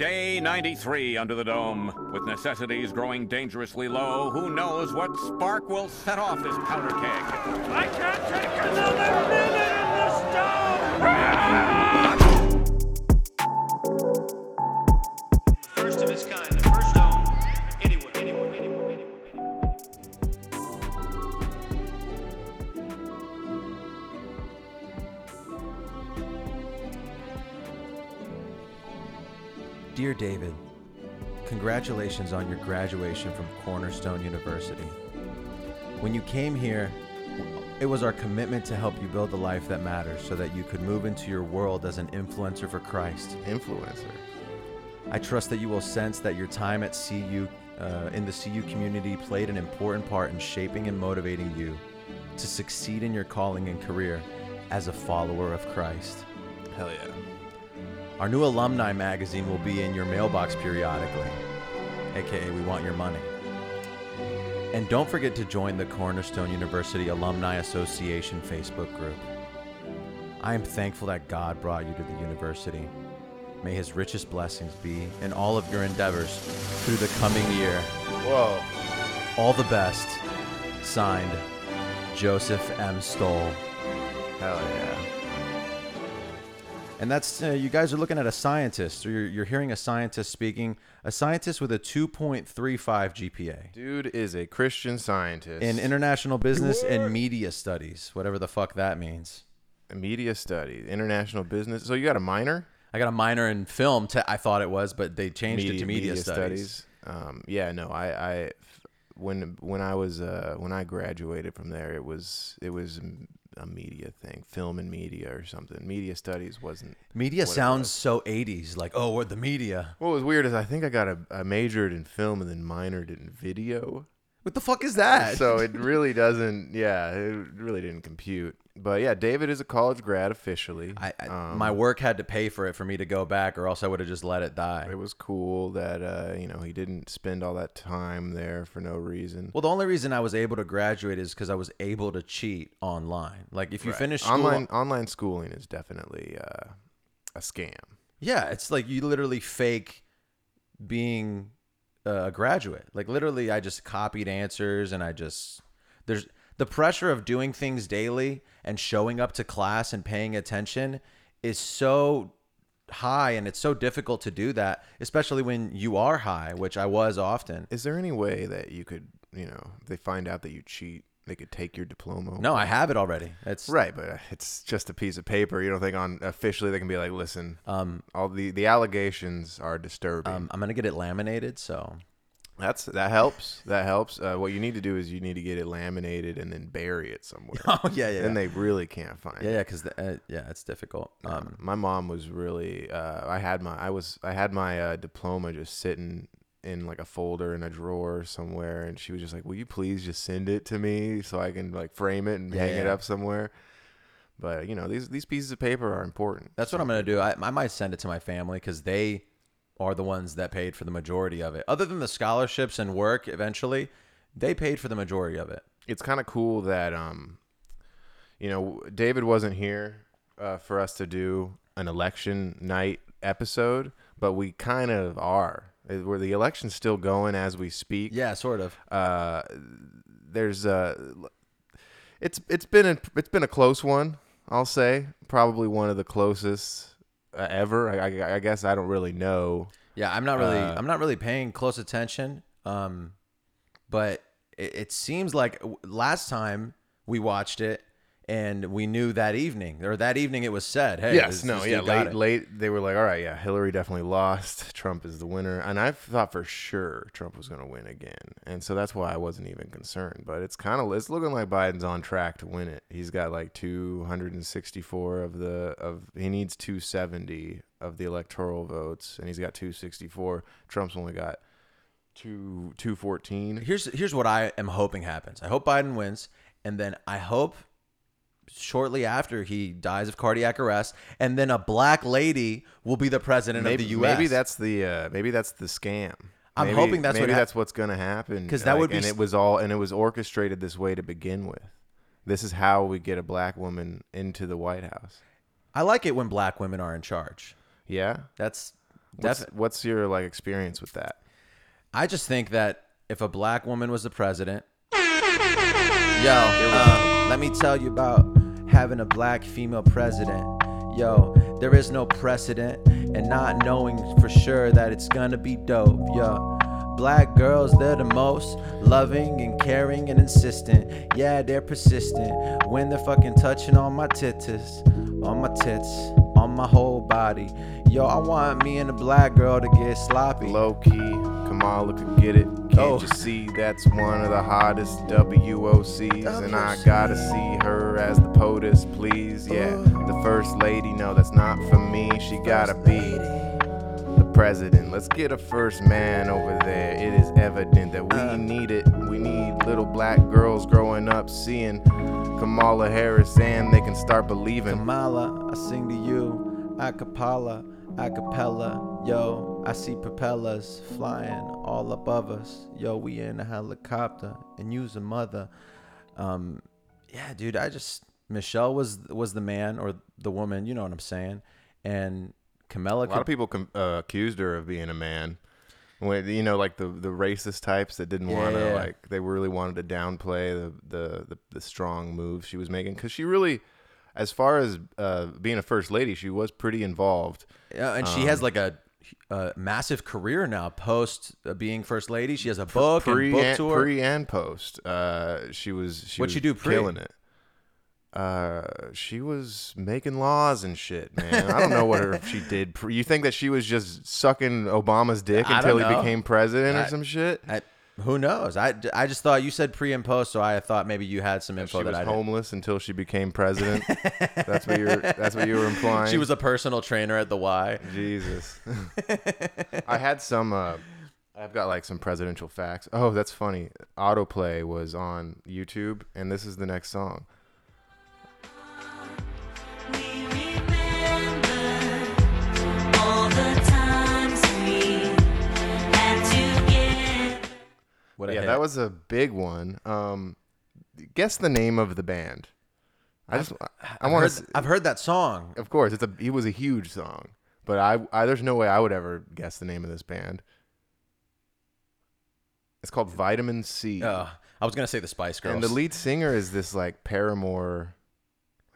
Day 93 under the dome. With necessities growing dangerously low, who knows what spark will set off this powder keg? I can't take another minute congratulations on your graduation from Cornerstone University. When you came here, it was our commitment to help you build the life that matters so that you could move into your world as an influencer for Christ. Influencer. I trust that you will sense that your time at CU uh, in the CU community played an important part in shaping and motivating you to succeed in your calling and career as a follower of Christ. Hell yeah. Our new alumni magazine will be in your mailbox periodically, aka We Want Your Money. And don't forget to join the Cornerstone University Alumni Association Facebook group. I am thankful that God brought you to the university. May his richest blessings be in all of your endeavors through the coming year. Whoa. All the best. Signed, Joseph M. Stowell. Hell yeah. And that's, uh, you guys are looking at a scientist, or you're, you're hearing a scientist speaking, a scientist with a 2.35 GPA Dude is a Christian scientist. in international business and media studies, whatever the fuck that means. media studies, international business. So you got a minor? I got a minor in film, te- I thought it was, but they changed it to media, studies. Um, yeah, no, I, I, when when I was uh, when I graduated from there, it was it was a media thing, film and media or something. Media studies wasn't. Media sounds so 80s, like, oh, we're the media. What was weird is I think I got a, I majored in film and then minored in video. What the fuck is that? so it really doesn't. Yeah, it really didn't compute. But yeah, David is a college grad officially. I, I, Um, my work had to pay for it for me to go back, or else I would have just let it die. It was cool that uh, you know he didn't spend all that time there for no reason. Well, the only reason I was able to graduate is because I was able to cheat online. Like, if you finish school, online online schooling is definitely uh, a scam. yeah, it's like you literally fake being uh, a graduate. Like, literally, I just copied answers and I just there's the pressure of doing things daily and showing up to class and paying attention is so high and it's so difficult to do that especially when you are high which i was often Is there any way that you could you know they find out that you cheat? They could take your diploma. no i have it already it's Right, but uh, it's just a piece of paper. You don't think on officially they can be like, listen, um all the the allegations are disturbing. um, I'm gonna get it laminated, so That's that helps. That helps. Uh, what you need to do is you need to get it laminated and then bury it somewhere. oh yeah, yeah, Then they really can't find yeah, it. yeah, because uh, yeah, it's difficult. Um, Um, my mom was really. Uh, I had my. I was. I had my uh, diploma just sitting in like a folder in a drawer somewhere, and she was just like, "Will you please just send it to me so I can like frame it and Yeah, hang it up somewhere?" But you know, these these pieces of paper are important. that's what I'm gonna do. I, I might send it to my family because they are the ones that paid for the majority of it. Other than the scholarships and work, eventually, they paid for the majority of it. it's kind of cool that um you know david wasn't here uh, for us to do an election night episode but we kind of are Uh, where the election's still going as we speak Yeah, sort of. uh there's a. it's it's been a it's been a close one i'll say probably one of the closest uh, ever I, I, I guess i don't really know Yeah, I'm not really Uh, I'm not really paying close attention. Um, but it, it seems like last time we watched it and we knew that evening or that evening it was said, hey, yes, this- no, this yeah, late, late. They were like, all right, yeah, Hillary definitely lost. Trump is the winner, and I thought for sure Trump was going to win again, and so that's why I wasn't even concerned. But it's kind of it's looking like Biden's on track to win it. He's got like 264 of the of he needs 270 of the electoral votes, and he's got 264. Trump's only got two 214. Here's here's what I am hoping happens. I hope Biden wins, and then I hope shortly after he dies of cardiac arrest, and then a black lady will be the president Maybe, of the U.S. maybe that's the uh, maybe that's the scam. I'm Maybe- hoping that's what maybe that's what's gonna happen because that would be and it was all and it was orchestrated this way to begin with. This is how we get a black woman into the White House. I like it when black women are in charge. Yeah, That's What's, what's your like experience with that? I just think that if a black woman was the president, yo, uh, let me tell you about having a black female president. Yo, there is no precedent, and not knowing for sure that it's gonna be dope. Yo, black girls, they're the most loving and caring and insistent. Yeah, they're persistent when they're fucking touching on my titties, on my tits, on my whole body. Yo, I want me and a black girl to get sloppy. Low key, Kamala could get it. Can't Oh. you see that's one of the hottest WOCs? And I gotta see her as the POTUS, please. Yeah, the first lady. No, that's not for me. She gotta be the president. Let's get a first man over there. It is evident that we uh. need it. We need little black girls growing up seeing Kamala Harris and they can start believing. Kamala, I sing to you, acapella, acapella. Yo, I see propellers flying all above us. Yo, we in a helicopter and use a mother. Um, yeah, dude, I just Michelle was was the man or the woman, you know what I'm saying, and Camilla. A lot of people com- uh, accused her of being a man. When you know, like the the racist types that didn't want to Yeah. like they really wanted to downplay the the the, the strong moves she was making because she really, as far as uh, being a first lady, she was pretty involved. Yeah, and she Um, has like a, a massive career now post uh, being first lady. She has a book pre and book and, tour. pre and post. Uh, she was she What'd was she do pre? killing it. Uh, she was making laws and shit, man. I don't know what her she did. Pre- you think that she was just sucking Obama's dick I until he know. became president or some shit? I, who knows? I, I just thought you said pre and post, so I thought maybe you had some info she that was I didn't. homeless until she became president. that's what you're. That's what you were implying. She was a personal trainer at the Y. Jesus. I had some. Uh, I've got like some presidential facts. Oh, that's funny. Autoplay was on YouTube, and this is the next song. What yeah, hit. that was a big one. Um, guess the name of the band. I just. I I've want heard, to. I've heard that song. Of course, it's a. He was a huge song, but I, I. There's no way I would ever guess the name of this band. It's called Vitamin C. Uh, I was gonna say the Spice Girls. And the lead singer is this like Paramore,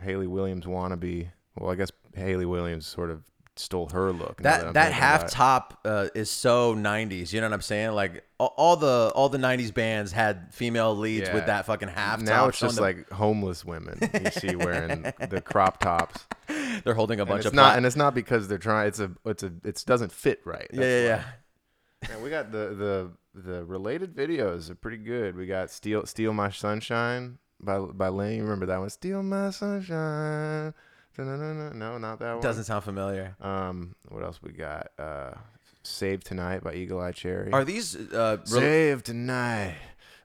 Hayley Williams wannabe. Well, I guess Hayley Williams sort of stole her look. now that that half about it. top uh, is so 90s. You know what I'm saying? Like all, all the all the 90s bands had female leads Yeah. with that fucking half top. Now it's just the- like homeless women you see wearing the crop tops. they're holding a And bunch it's of not, pla- and it's not because they're trying. It's a, it's a, it doesn't fit right. yeah, yeah, yeah. yeah. we got the the the related videos are pretty good. We got "Steal Steal My Sunshine" by by Len. You remember that one? "Steal My Sunshine." No, not that one. Doesn't sound familiar. Um, what else we got? Uh, "Save Tonight" by Eagle Eye Cherry. Are these uh, rel- Save tonight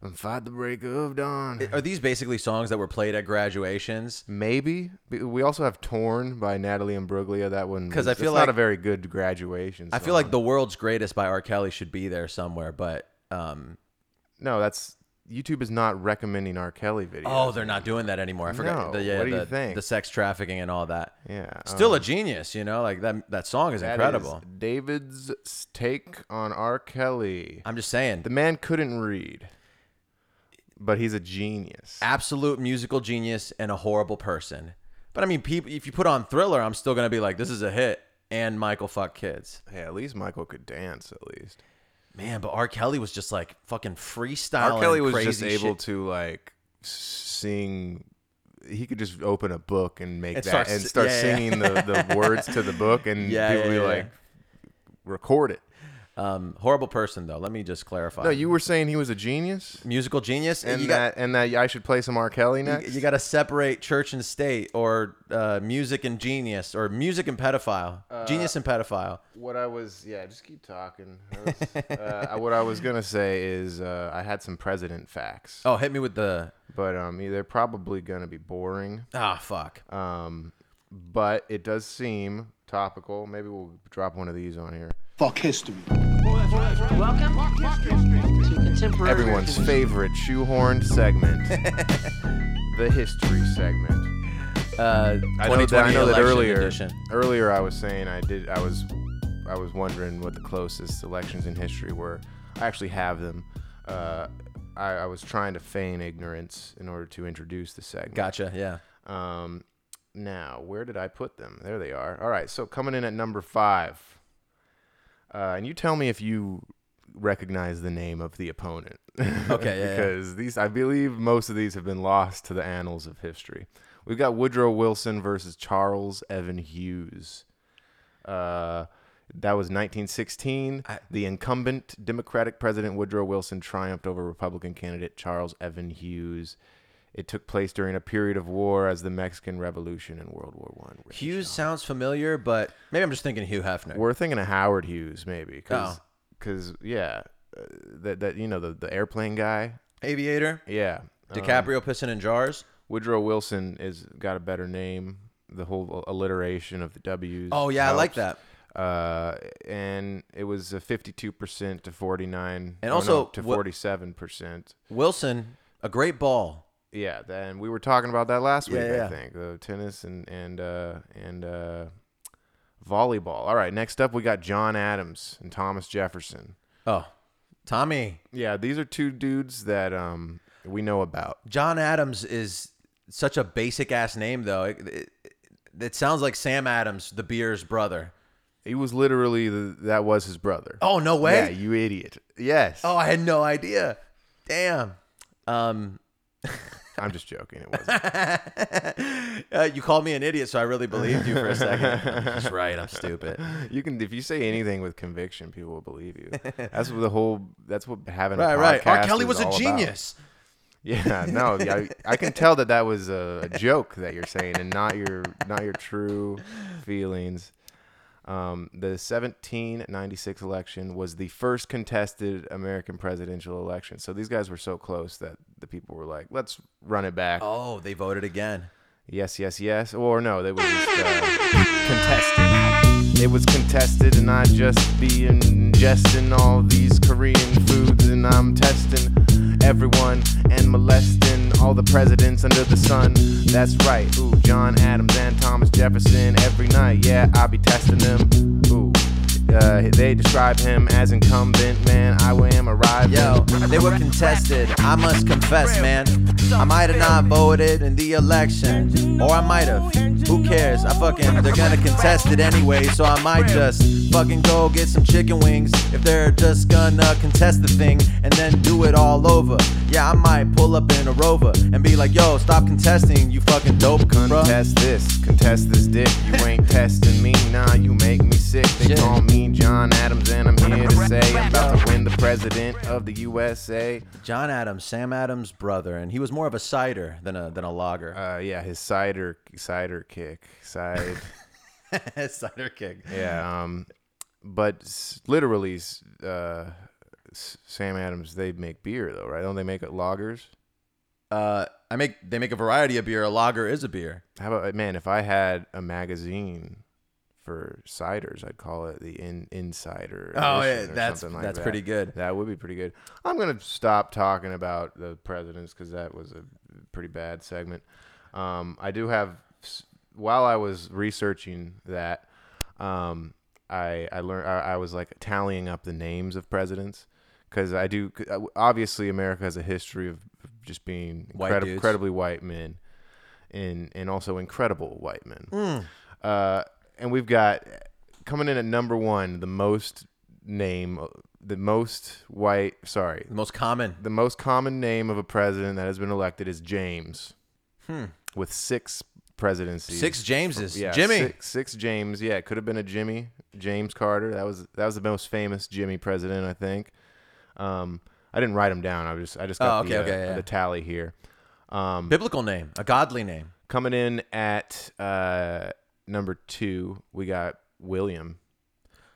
and fight the break of dawn. are these basically songs that were played at graduations? Maybe we also have "Torn" by Natalie Imbruglia. That one because I feel it's not like- a very good graduation. I feel like "The World's Greatest" by R. Kelly should be there somewhere, but um, no, that's YouTube is not recommending R. Kelly videos. oh, they're not doing that anymore. I forgot. No, the, yeah, what do you think? The sex trafficking and all that. Yeah, Still a um, genius, you know. Like that. That song is that incredible. is David's take on R. Kelly. I'm just saying. The man couldn't read, but he's a genius. absolute musical genius and a horrible person. But I mean, people, if you put on Thriller, I'm still gonna be like, this is a hit. And Michael fuck kids, Hey, at least Michael could dance. At least man. But R. Kelly was just like fucking freestyle. R. Kelly was just able to like sing. He could just open a book and make And that start and start yeah, yeah. singing the, the words to the book, and Yeah, people yeah, be yeah. like, record it. Um, horrible person though. Let me just clarify. No, you were saying he was a genius, musical genius, and you that and that I should play some R. Kelly next. you, got to separate church and state, or uh, music and genius, or music and pedophile, Uh, genius and pedophile. what I was, yeah, just keep talking. I was- uh, what I was gonna say is uh, I had some president facts, Oh, hit me with the but um, they're probably gonna be boring. ah fuck. Um, but it does seem topical. Maybe we'll drop one of these on here. Fuck history. Welcome to contemporary. Everyone's favorite shoehorned segment, the history segment. Uh, I know that, I 2020 know that election earlier. edition. Earlier, I was saying I did. I was. I was wondering what the closest elections in history were. I actually have them. Uh, I, I was trying to feign ignorance in order to introduce the segment. Gotcha. Yeah. Um, now, where did I put them? There they are. All right, so coming in at number five. Uh, and you tell me if you recognize the name of the opponent. Okay, yeah, yeah. because these, I believe most of these have been lost to the annals of history. We've got Woodrow Wilson versus Charles Evan Hughes. Uh, that was 1916. I- the incumbent Democratic President Woodrow Wilson triumphed over Republican candidate Charles Evan Hughes. It took place during a period of war as the Mexican Revolution and World War One. Hughes sounds familiar, but maybe I'm just thinking Hugh Hefner. We're thinking of Howard Hughes, maybe, Oh. because yeah, uh, that that you know the the airplane guy. Aviator. Yeah, um, DiCaprio pissing in jars. Woodrow Wilson is got a better name. The whole alliteration of the W's. Oh yeah, I like that. Uh, and it was a 52% to 49 And oh, also, no, to 47%. Wilson, a great ball. Yeah, then we were talking about that last week, Yeah, yeah. I think. The tennis and and uh and uh volleyball. All right, next up we got John Adams and Thomas Jefferson. Oh, Tommy. Yeah, these are two dudes that um we know about. John Adams is such a basic ass name, though. It, it, it sounds like Sam Adams, the beer's brother. He was literally the, that was his brother. Oh no way! Yeah, you idiot. Yes. oh, I had no idea. Damn. Um, I'm just joking. It wasn't. uh, you called me an idiot, so I really believed you for a second. That's right. I'm stupid. you can if you say anything with conviction, people will believe you. That's what the whole. That's what having Right, a right. R. podcast Kelly was a all about. genius. Yeah, no, yeah, I, I can tell that that was a, a joke that you're saying, and not your not your true feelings. Um, the 1796 election was the first contested American presidential election. So these guys were so close that the people were like, "Let's run it back." Oh, they voted again. Yes, yes, yes. Or no, they were just uh, contested. It was contested, and I just be ingesting all these Korean foods, and I'm testing everyone and molesting all the presidents under the sun. That's right. Ooh, John Adams and Thomas Jefferson every night. Yeah, I be testing them. Ooh. Uh, they describe him as incumbent, man. I am arriving. Yo, they were contested. I must confess, man. I might have not voted in the election, or I might have. Who cares? I fucking, they're gonna contest it anyway, so I might just fucking go get some chicken wings if they're just gonna contest the thing and then do it all over. Yeah, I might pull up in a rover and be like, yo, stop contesting, you fucking dope, bruh. Contest this, contest this dick. You ain't testing me, nah, you make me sick. They Shit. call me John Adams, and I'm here to say I'm about to win the president of the USA. John Adams, Sam Adams' brother, and he was more of a cider than a than a lager. Uh, yeah, his cider, cider kick, side, cider kick. yeah. Um, but s- literally, uh, S- Sam Adams, they make beer though, right? Don't they make lagers? Uh, I make they make a variety of beer. A lager is a beer. How about man? If I had a magazine for ciders, I'd call it the In Insider. Oh, yeah, that's- like that's that. pretty good. That would be pretty good. I'm gonna stop talking about the presidents because that was a pretty bad segment. Um, I do have while I was researching that, um, I I learned I, I was like tallying up the names of presidents because I do uh, obviously America has a history of just being White incredi- dudes. incredibly white men, and and also incredible white men. Hmm. Uh, and we've got coming in at number one the most name the most white sorry The most common. the most common name of a president that has been elected is James Hmm. with six presidencies Six Jameses. yeah Jimmy. six, six James yeah it could have been a Jimmy James Carter that was that was the most famous Jimmy president I think um I didn't write them down I was just I just got Oh, okay, the, uh, okay, yeah. the tally here um Biblical name. A godly name. coming in at uh, number two, we got William,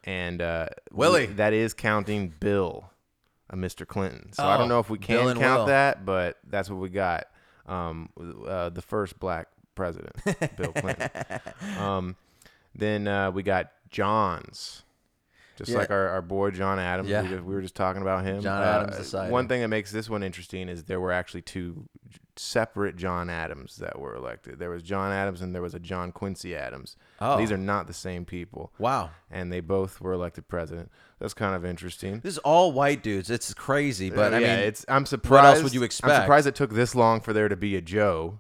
and uh, Willie. that is counting Bill, uh, Mr. Clinton. So I Oh, don't know if we Bill can and count Will. that, but that's what we got. Um, uh, the first black president, Bill Clinton. Um, then uh, we got Johns. Just Yeah. like our, our boy John Adams, Yeah. we, just, we were just talking about him. John Uh, Adams, cider. One thing that makes this one interesting is there were actually two separate John Adams that were elected. There was John Adams and there was a John Quincy Adams. Oh. These are not the same people. Wow. And they both were elected president. That's kind of interesting. This is all white dudes. It's crazy, but Uh, I yeah, mean, it's I'm surprised. would you expect? I'm surprised it took this long for there to be a Joe.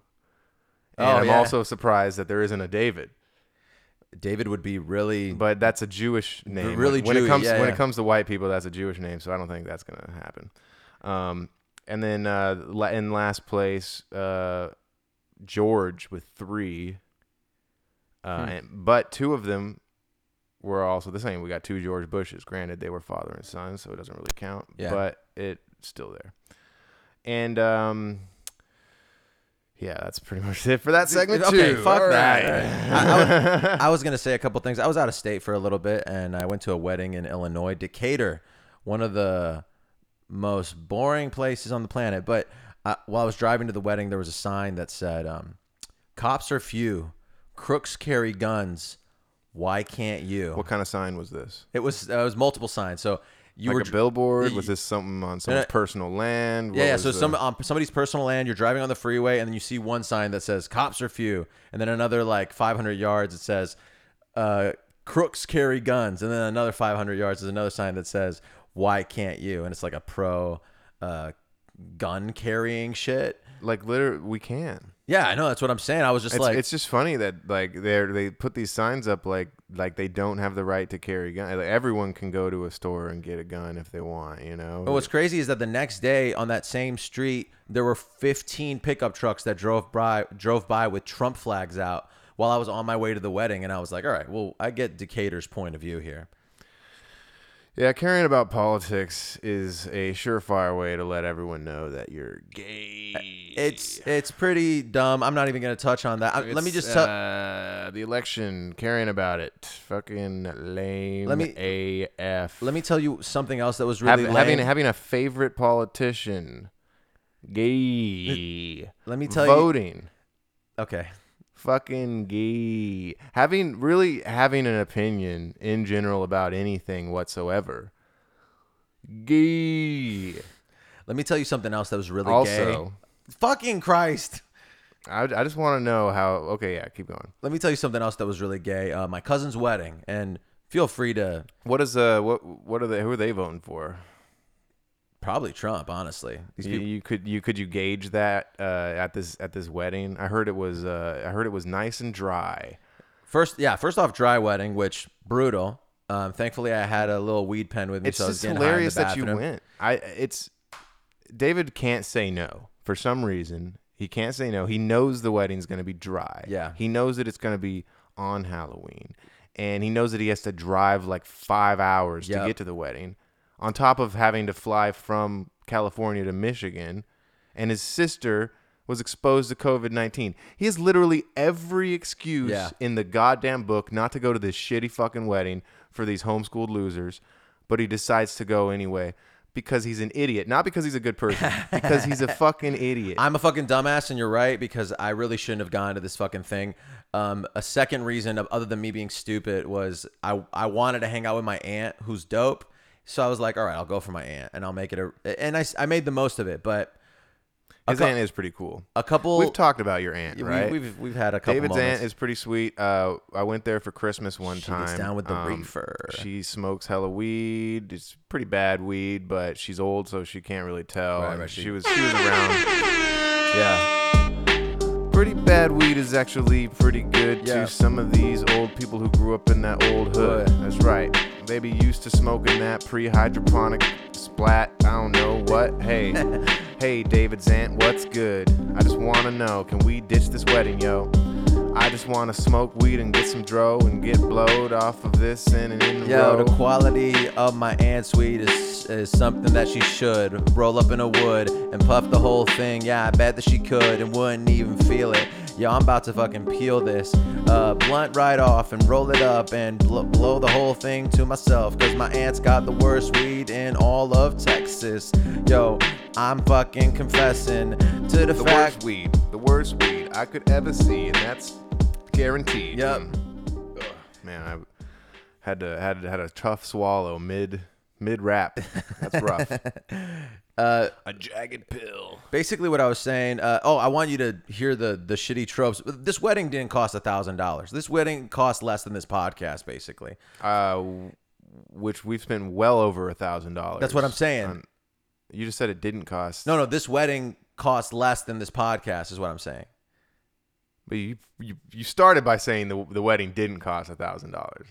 And Oh, I'm yeah. also surprised that there isn't a David. David would be really. But that's a Jewish name. really when, when it comes yeah, when it comes to white people, that's a Jewish name. So I don't think that's gonna happen. Um, and then uh, in last place, uh, George with three. Uh, Hmm. and, but two of them were also the same. We got two George Bushes. Granted, they were father and son, so it doesn't really count. Yeah. But it's still there. And um, yeah, that's pretty much it for that segment okay, too. fuck All that. right. I, I, I was gonna say a couple things. I was out of state for a little bit, and I went to a wedding in Illinois, Decatur, one of the most boring places on the planet. But I, while I was driving to the wedding, there was a sign that said, um, "Cops are few, crooks carry guns. Why can't you?" What kind of sign was this? It was uh, it was multiple signs. So you like were a billboard? Was this something on someone's no. personal land? Yeah, What yeah. So the- some on somebody's personal land, you're driving on the freeway, and then you see one sign that says "Cops are few," and then another like 500 yards it says uh, "Crooks carry guns," and then another 500 yards is another sign that says "Why can't you?" and it's like a pro uh, gun carrying shit. like literally, we can. Yeah, I know. That's what I'm saying. I was just It's, like, it's just funny that like they they put these signs up like like they don't have the right to carry a gun. Like, everyone can go to a store and get a gun if they want. You know. But what's crazy is that the next day on that same street, there were 15 pickup trucks that drove by drove by with Trump flags out while I was on my way to the wedding, and I was like, all right, well, I get Decatur's point of view here. Yeah, caring about politics is a surefire way to let everyone know that you're gay. It's it's pretty dumb. I'm not even gonna touch on that. I, let me It's, just tell. uh, the election, caring about it, fucking lame. Let me- AF. let me tell you something else that was Have- really having lame. having a favorite politician, gay. Let me tell you- voting, okay, fucking gay. Having really having an opinion in general about anything whatsoever, gay. let me tell you something else that was really gay. Also, Fucking Christ. I, I just want to know how. Okay, yeah, keep going. Let me tell you something else that was really gay. Uh, my cousin's wedding, and feel free to What is uh what what are they? Who are they voting for? Probably Trump. Honestly, these You, people. you could you could you gauge that uh, at this at this wedding? I heard it was uh, I heard it was nice and dry. First, yeah, first off, dry wedding, which brutal. Um, thankfully, I had a little weed pen with me, It's so just getting high in the hilarious that you went. I it's David can't say no for some reason. He can't say no. He knows the wedding's going to be dry. Yeah. He knows that it's going to be on Halloween, and he knows that he has to drive like five hours Yep. to get to the wedding, on top of having to fly from California to Michigan, and his sister was exposed to COVID nineteen. He has literally every excuse Yeah. in the goddamn book not to go to this shitty fucking wedding for these homeschooled losers, but he decides to go anyway because he's an idiot, not because he's a good person, because he's a fucking idiot. I'm a fucking dumbass, and you're right because I really shouldn't have gone to this fucking thing. Um, a second reason, other than me being stupid, was I I wanted to hang out with my aunt, who's dope. So I was like, all right, I'll go for my aunt, and I'll make it a. And I, I made the most of it, but His cou- aunt is pretty cool. a couple. We've talked about your aunt, we, right? We've we've had a couple. David's moments. aunt is pretty sweet. Uh, I went there for Christmas one She time. gets down with the Um, reefer. She smokes hella weed. It's pretty bad weed, but she's old, so she can't really tell. Right, right, she she- was she was around. yeah. Pretty bad weed is actually pretty good Yeah. to some of these old people who grew up in that old hood. That's right. They be used to smoking that pre-hydroponic splat. I don't know what. Hey, hey, David's aunt, what's good? I just wanna know, can we ditch this wedding, yo? I just wanna smoke weed and get some dro and get blowed off of this and in the Yo, row. the quality of my aunt's weed is, is something that she should roll up in a wood and puff the whole thing. Yeah, I bet that she could and wouldn't even feel it. Yo, I'm about to fucking peel this uh, blunt right off and roll it up and bl- blow the whole thing to myself. Cause my aunt's got the worst weed in all of Texas. Yo, I'm fucking confessing to the, the fact. worst weed, the worst weed I could ever see, and that's guaranteed. Yep. Mm. Ugh, man, I had to had had a tough swallow mid Mid rap. That's rough. Uh, a jagged pill. basically what I was saying. Uh, oh, I want you to hear the the shitty tropes. This wedding didn't cost a thousand dollars. This wedding cost less than this podcast, basically. Uh, which we've spent well over a thousand dollars. That's what I'm saying. on- You just said it didn't cost. No, no, this wedding cost less than this podcast, is what I'm saying. But you you, you started by saying the the wedding didn't cost a thousand dollars.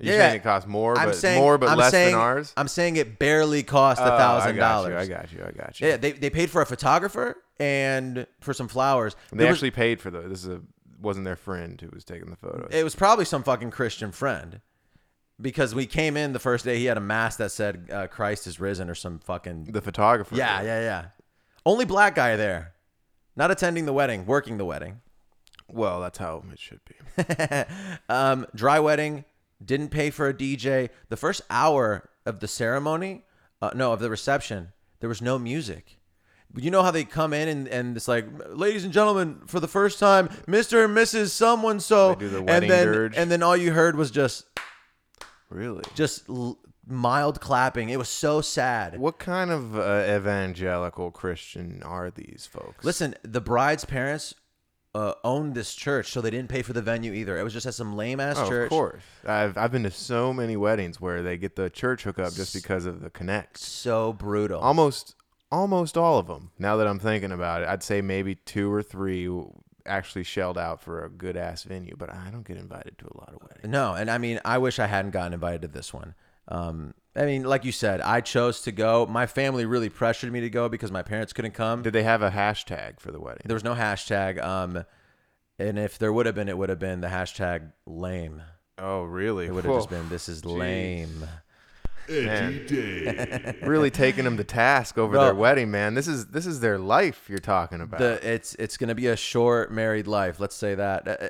You Yeah, saying it cost more, I'm but saying more, but I'm less saying, than ours. I'm saying it barely cost a Oh, thousand I got you. dollars. I got you. I got you. Yeah, they, they paid for a photographer and for some flowers. they There was- actually paid for the. This is a wasn't their friend who was taking the photos. it was probably some fucking Christian friend. Because we came in the first day, he had a mask that said uh, "Christ is risen" or some fucking the photographer. yeah, yeah, yeah. Only black guy there, not attending the wedding, working the wedding. Well, that's how it should be. um, dry wedding didn't pay for a DJ. The first hour of the ceremony, uh, no, of the reception, there was no music. You know how they come in and, and it's like, ladies and gentlemen, for the first time, Mr. and Mrs. Someone so, They do the and then dirge. and then all you heard was just Really. just l- mild clapping. It was so sad. What kind of uh, evangelical Christian are these folks? Listen, the bride's parents uh, owned this church, so they didn't pay for the venue either. It was just at some lame ass Oh, church. of course. I've I've been to so many weddings where they get the church hookup just because of the connect. So brutal. Almost almost all of them. Now that I'm thinking about it, I'd say maybe two or three actually shelled out for a good ass venue, but I don't get invited to a lot of weddings. No, and I mean, I wish I hadn't gotten invited to this one. Um, I mean, like you said, I chose to go. My family really pressured me to go because my parents couldn't come. Did they have a hashtag for the wedding? There was no hashtag. Um, and if there would have been, it would have been the hashtag lame. oh, really? It would have just been this is lame. Man. really taking them to task over Bro. their wedding, man. This is this is their life you're talking about. The it's it's gonna be a short married life. Let's say that. Uh,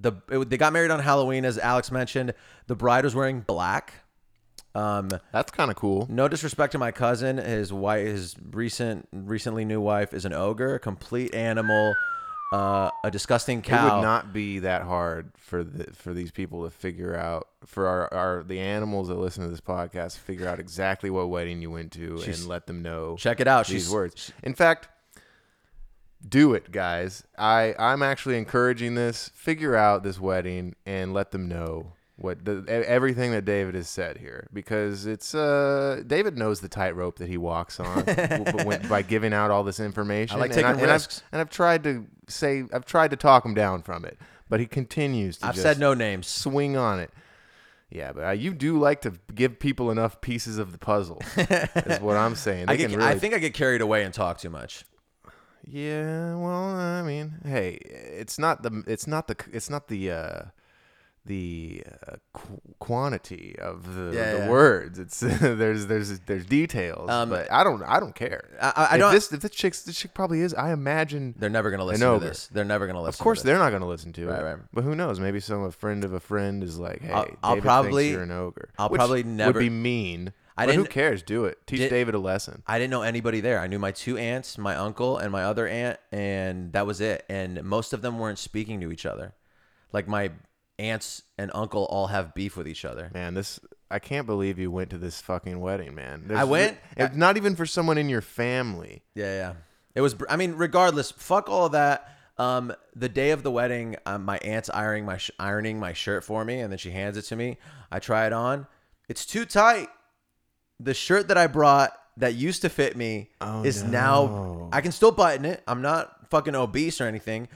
The it, they got married on Halloween, as Alex mentioned. The bride was wearing black. Um, That's kind of cool. No disrespect to my cousin. His wife, his recent, recently new wife, is an ogre, a complete animal, uh, a disgusting It cow. would not be that hard for the for these people to figure out for our, our the animals that listen to this podcast to figure out exactly what wedding you went to She's- and let them know. Check it out. These She's words. In fact, do it, guys. I I'm actually encouraging this. Figure out this wedding and let them know what the, everything that David has said here because it's uh David knows the tightrope that he walks on when- by giving out all this information. I like and taking and I've, risks. and I've tried to say I've tried to talk him down from it, but he continues to I've said no names. swing on it. Yeah, but uh, you do like to give people enough pieces of the puzzle. is what I'm saying. I, get, really I think I get carried away and talk too much. yeah, well, I mean, hey, it's not the it's not the it's not the uh the uh, qu- quantity of the, Yeah, the yeah. words. It's there's there's there's details, Um, but I don't I don't care. I- I- don't- This if this chick's this chick probably is. I imagine. They're never gonna listen to this. They're never gonna listen. Of course, they're not going to listen to Right, it. right. But who knows? Maybe some a friend of a friend is like, "Hey, I'll- I'll probably- you're an ogre." I'll probably never- would be mean. I but who cares? Do it. Teach Did- David a lesson. I didn't know anybody there. I knew my two aunts, my uncle, and my other aunt, and that was it. And most of them weren't speaking to each other. Like my aunts and uncle all have beef with each other. Man, this I can't believe you went to this fucking wedding, man. I went- It's not even for someone in your family. Yeah, yeah. It was. I mean, regardless, fuck all of that. Um, the day of the wedding, um, my aunt's ironing my sh- ironing my shirt for me, and then she hands it to me. I try it on. It's too tight. The shirt that I brought that used to fit me Oh, is no. now. I can still button it. I'm not fucking obese or anything.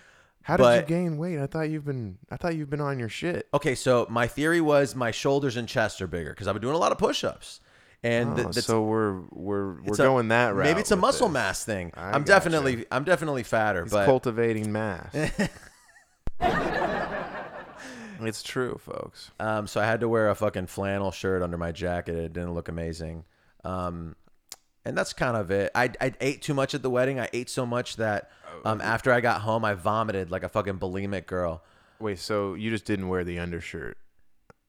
How did but- you gain weight? I thought you've been I thought you've been on your shit. Okay, so my theory was my shoulders and chest are bigger because I've been doing a lot of push-ups, and Oh, so we're we're we're a- going that route. Maybe it's a muscle this. mass thing. I I'm gotcha. definitely, I'm definitely fatter, He's but cultivating mass. it's true, folks. Um, so I had to wear a fucking flannel shirt under my jacket. It didn't look amazing. Um, and that's kind of it. I, I ate too much at the wedding. I ate so much that Oh, um, after I got home, I vomited like a fucking bulimic girl. Wait, so you just didn't wear the undershirt?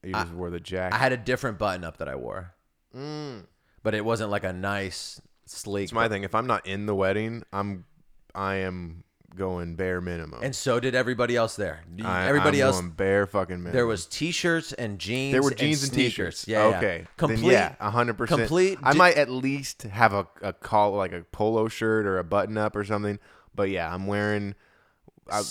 You just wore the jacket. I had a different button up that I wore, Mm. but it wasn't like a nice sleek. It's my thing. If I'm not in the wedding, I'm I am going bare minimum. And so did everybody else there. I- everybody I'm else. going bare fucking minimum. There was t-shirts and jeans. There were jeans and, and, t-shirts. Yeah, yeah. okay. Complete. Then yeah, hundred percent. Complete. I might at least have a, a call like a polo shirt or a button up or something. But yeah, I'm wearing. I,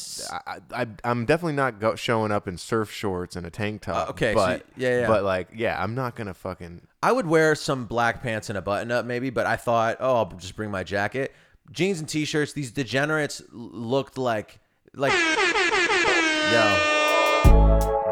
I, I, I'm definitely not go, showing up in surf shorts and a tank top. Uh, okay, but y- yeah, yeah. but like, yeah, I'm not gonna fucking. I would wear some black pants and a button up maybe, but I thought, oh, I'll just bring my jacket. Jeans and t-shirts. These degenerates looked like like yo.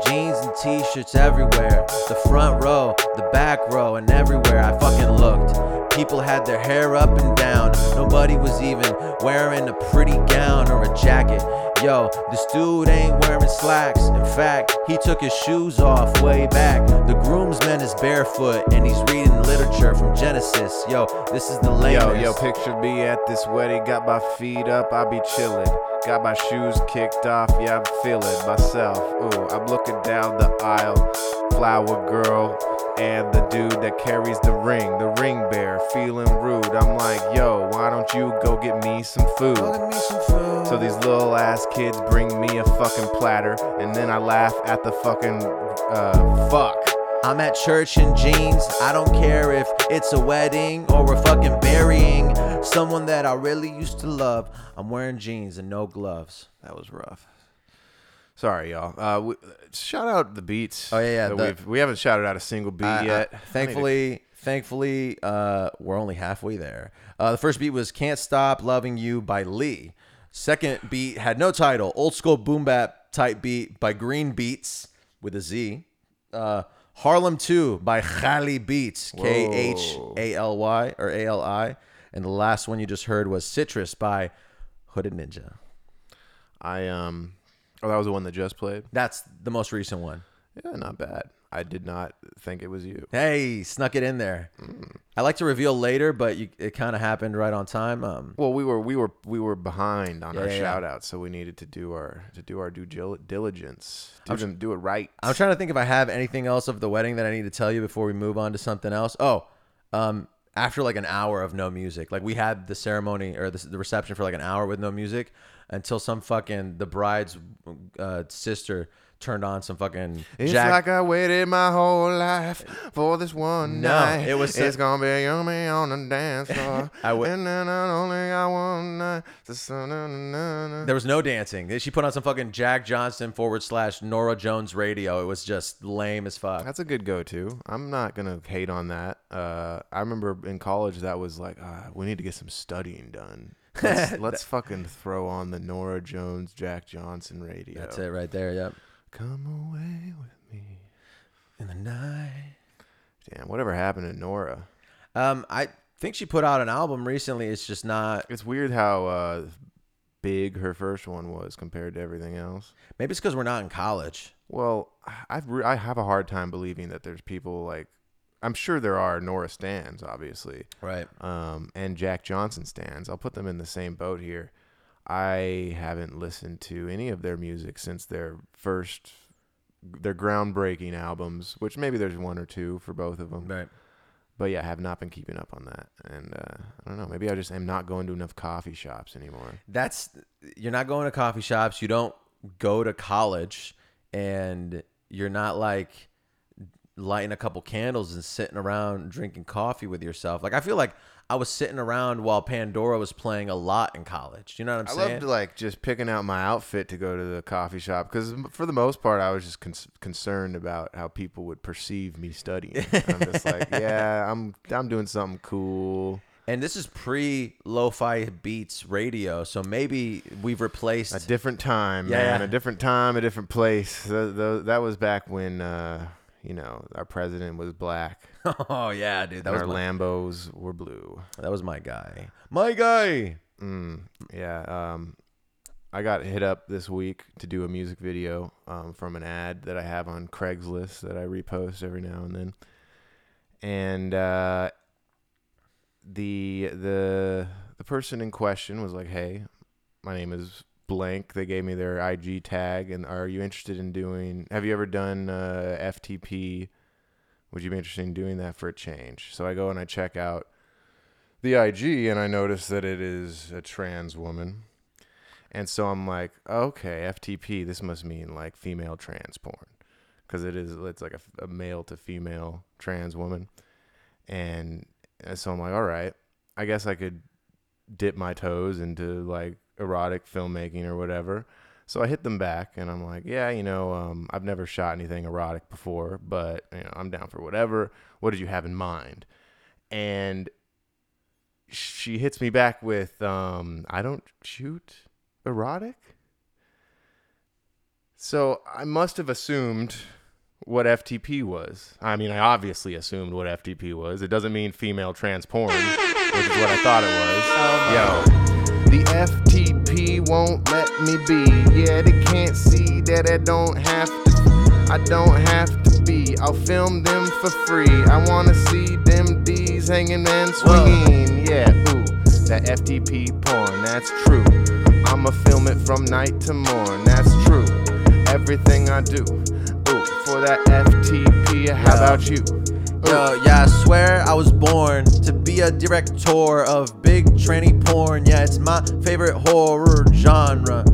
Jeans and t-shirts everywhere. The front row, the back row, and everywhere I fucking looked. People had their hair up and down. Nobody was even wearing a pretty gown or a jacket. Yo, this dude ain't wearing slacks. In fact, he took his shoes off way back. The groomsman is barefoot and he's reading literature from Genesis. Yo, this is the Yo, lamest. yo, picture me at this wedding. Got my feet up, I be chillin'. Got my shoes kicked off, yeah, I'm feeling myself. Ooh, I'm looking down the aisle. Flower girl and the dude that carries the ring, the ring bearer, feeling rude. I'm like, yo, why don't you go get me some food? Me some food. So these little ass kids bring me a fucking platter, and then I laugh at the fucking uh, fuck. I'm at church in jeans. I don't care if it's a wedding or we're fucking burying someone that I really used to love. I'm wearing jeans and no gloves. That was rough. Sorry, y'all. Uh, we, shout out the beats. Oh, yeah, yeah, the- we've, we haven't shouted out a single beat I- I- yet. thankfully, thankfully, uh, we're only halfway there. Uh, the first beat was "Can't Stop Loving You" by Lee. Second beat had no title. Old school boom bap type beat by Green Beats with a Z. Uh, Harlem 2 by Khali Beats, K H A L Y or A L I. And the last one you just heard was Citrus by Hooded Ninja. I um. Oh, that was the one that just played. That's the most recent one. Yeah, not bad. I did not think it was you. Hey, snuck it in there. I like to reveal later, but you, it kind of happened right on time. Um, Well, we were we were we were behind on Yeah, our yeah, yeah. shout outs, so we needed to do our to do our due diligence. Do, them, do it right. I'm trying to think if I have anything else of the wedding that I need to tell you before we move on to something else. Oh, um, after like an hour of no music, like we had the ceremony or the, the reception for like an hour with no music until some fucking the bride's uh, sister turned on some fucking It's Jack. like I waited my whole life for this one No, night. it was- It's gonna be yummy on the dance floor. I would- and then I only got one night. There was no dancing. She put on some fucking Jack Johnson forward slash Norah Jones radio. It was just lame as fuck. That's a good go-to. I'm not gonna hate on that. Uh, I remember in college that was like, uh, we need to get some studying done. Let's, let's fucking throw on the Norah Jones, Jack Johnson radio. That's it right there. Yep. Come away with me. In the night. Damn, whatever happened to Norah? Um, I think she put out an album recently. It's just not. It's weird how uh, big her first one was compared to everything else. Maybe it's because we're not in college. Well, I've re- I have a hard time believing that there's people like I'm sure there are Norah stands, obviously, Right. um, and Jack Johnson stands. I'll put them in the same boat here. I haven't listened to any of their music since their first, their groundbreaking albums, which maybe there's one or two for both of them. Right. But yeah, I have not been keeping up on that, and uh, I don't know. Maybe I just am not going to enough coffee shops anymore. That's you're not going to coffee shops. You don't go to college, and you're not like lighting a couple candles and sitting around drinking coffee with yourself. Like I feel like I was sitting around while Pandora was playing a lot in college. You know what I'm I saying? I loved like just picking out my outfit to go to the coffee shop because for the most part I was just con- concerned about how people would perceive me studying. I'm just like, yeah, I'm I'm doing something cool. and this is pre lo-fi beats radio, so maybe we've replaced. A different time, Yeah, man. yeah. A different time, a different place. Th th that was back when uh, you know our president was black oh yeah, dude, that was our my, Lambos were blue. that was my guy. My guy. Mm, yeah. Um, I got hit up this week to do a music video um, from an ad that I have on Craigslist that I repost every now and then, and uh, the the the person in question was like, "Hey, my name is blank." They gave me their IG tag, and are you interested in doing? Have you ever done uh, FTP? Would you be interested in doing that for a change? So I go and I check out the IG and I notice that it is a trans woman. And so I'm like, okay, FTP. This must mean like female trans porn, because it is. It's like a, a male to female trans woman, and, and so I'm like, all right, I guess I could dip my toes into like erotic filmmaking or whatever. So I hit them back and I'm like, yeah, you know, um, I've never shot anything erotic before, but you know, I'm down for whatever. What did you have in mind? And she hits me back with, um, I don't shoot erotic. So I must have assumed what FTP was. I mean, I obviously assumed what FTP was. It doesn't mean female trans porn, which is what I thought it was. Yo, the FTP won't let me be. Yeah, they can't see that I don't have to. I don't have to be. I'll film them for free. I wanna see them D's hanging and swinging. Yeah, ooh, that FTP porn. That's true. I'ma film it from night to morn. That's true. Everything I do. Ooh, for that FTP. How about you? Yo, yeah, I swear I was born to be a director of big tranny porn. Yeah, it's my favorite horror genre.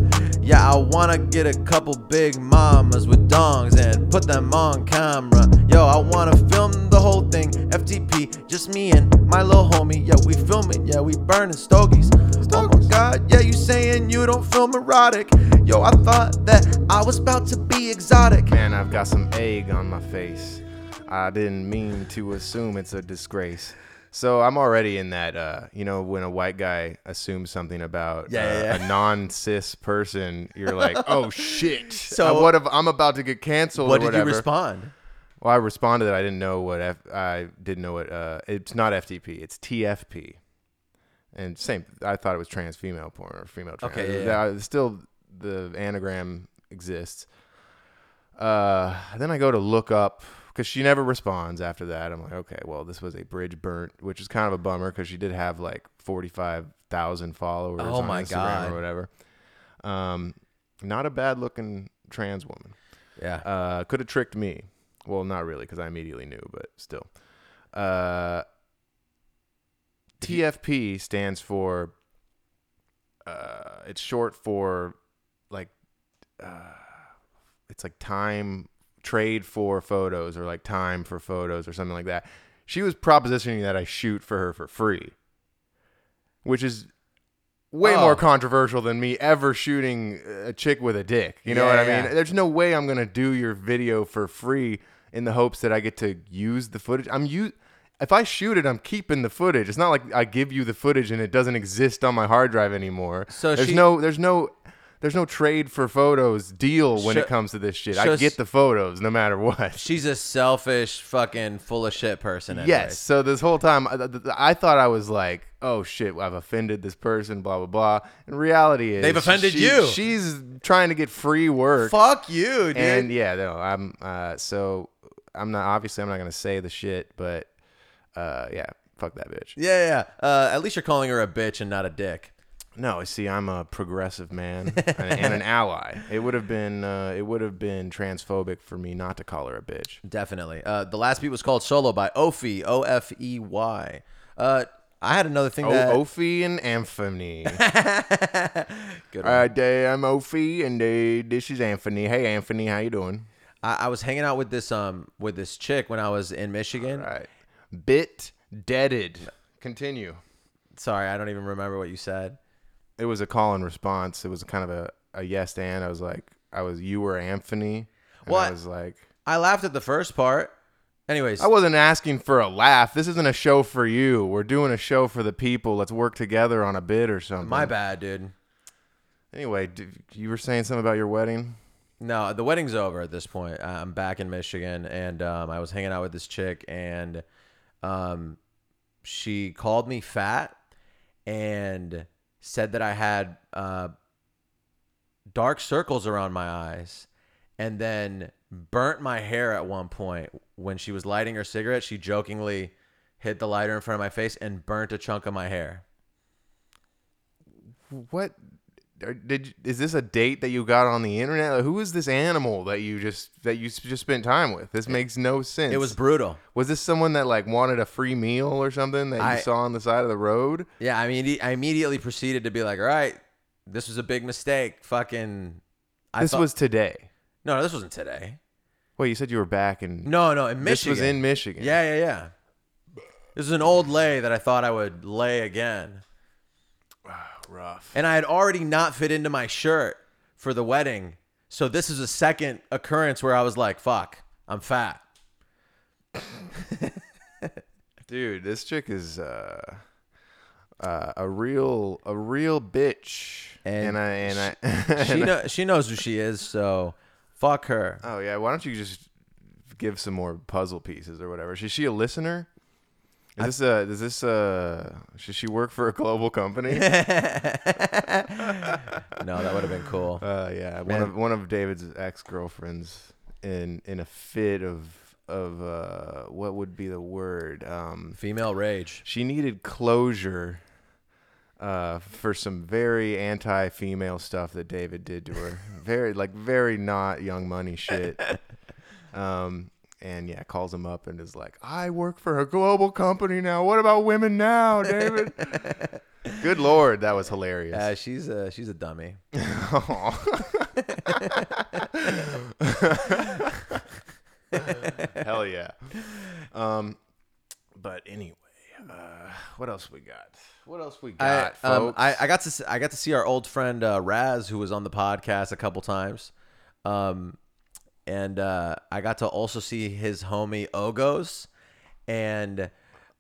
Yeah, I wanna get a couple big mamas with dongs and put them on camera. Yo, I wanna film the whole thing. FTP, just me and my little homie. Yeah, we filming. Yeah, we burning stogies. Oh my god, yeah, you saying you don't film erotic? Yo, I thought that I was about to be exotic. Man, I've got some egg on my face. I didn't mean to assume it's a disgrace. So I'm already in that, uh, you know, when a white guy assumes something about Yeah, uh, yeah, yeah. a non-cis person, you're like, oh shit. So- So what if I'm about to get canceled? What did you respond? Well, I responded that I didn't know what F- I didn't know what uh, it's not FTP, it's TFP, and same. I thought it was trans female porn or female trans. Okay, yeah, Uh, Still, the anagram exists. Uh, then I go to look up because she never responds after that. I'm like, okay, well, this was a bridge burnt, which is kind of a bummer because she did have like forty five thousand followers. Oh on my Instagram God. or whatever. Um, not a bad looking trans woman. Yeah. Uh, could have tricked me. Well, not really, because I immediately knew, but still. Uh, TFP stands for. Uh, it's short for, like, uh, it's like time trade for photos or like time for photos or something like that. She was propositioning that I shoot for her for free, which is way Oh. more controversial than me ever shooting a chick with a dick. You know Yeah, what I yeah. mean? There's no way I'm gonna do your video for free in the hopes that I get to use the footage. I'm u- if I shoot it, I'm keeping the footage. It's not like I give you the footage and it doesn't exist on my hard drive anymore. So there's she- no there's no there's no trade for photos deal when So- it comes to this shit. I get the photos no matter what. She's a selfish, fucking full of shit person. anyways. Yes. So this whole time, I, I thought I was like, "Oh shit, I've offended this person." Blah blah blah. In reality, is They've offended she- you. She's trying to get free work. Fuck you, dude. And yeah, no, I'm. Uh, so I'm not. Obviously, I'm not gonna say the shit, but uh, yeah, fuck that bitch. yeah, yeah. Uh, at least you're calling her a bitch and not a dick. No, see, I'm a progressive man and, an ally. It would have been. Uh, it would have been transphobic for me not to call her a bitch. Definitely. Uh, the last beat was called Solo by Ofey, O F E Y. Uh, I had another thing Oh, that. Ofey and Anthony. Good All one. right, day, I'm Ofey, and this is Anthony. Hey, Anthony, how you doing? I, I was hanging out with this um with this chick when I was in Michigan. All right, bit deaded. Continue. Sorry, I don't even remember what you said. It was a call and response. It was kind of a, a yes and. I was like, I was you were Anthony. And What? I was like, I laughed at the first part. Anyways, I wasn't asking for a laugh. This isn't a show for you. We're doing a show for the people. Let's work together on a bid or something. my bad, dude. Anyway, d- you were saying something about your wedding. No, the wedding's over at this point. I'm back in Michigan, and um, I was hanging out with this chick, and um, she called me fat and said that I had uh, dark circles around my eyes, and then burnt my hair at one point when she was lighting her cigarette. She jokingly hit the lighter in front of my face and burnt a chunk of my hair. What? Did is this a date that you got on the internet? Like, who is this animal that you just that you just spent time with? This makes no sense. It was brutal. Was this someone that like wanted a free meal or something that you I- saw on the side of the road? Yeah, I mean, I immediately proceeded to be like, all right, this was a big mistake. Fucking. I this thought- was today. no, no, this wasn't today. Wait, you said you were back in. No, no, in Michigan. this was in Michigan. Yeah, yeah, yeah. This is an old lay that I thought I would lay again. Rough. And I had already not fit into my shirt for the wedding. So this is a second occurrence where I was like, fuck, I'm fat. Dude, this chick is uh, uh, a real a real bitch. And And, I and I She know, she knows who she is, so fuck her. Oh yeah, why don't you just give some more puzzle pieces or whatever? Is she a listener? Is this a is this a should she work for a global company? No, that would have been cool. Uh, yeah, one of one of David's ex girlfriends in in a fit of of uh, what would be the word? Um, Female rage. she needed closure uh, for some very anti female stuff that David did to her. very like very not young money shit. Um, and yeah, calls him up and is like, "I work for a global company now. What about women now, David?" Good lord, that was hilarious. Uh, she's a she's a dummy. Hell yeah. Um, but anyway, uh, what else we got? What else we I, got, um, folks? I I got to see, I got to see our old friend uh, Raz, who was on the podcast a couple times, um, and uh, I got to also see his homie Ogos, and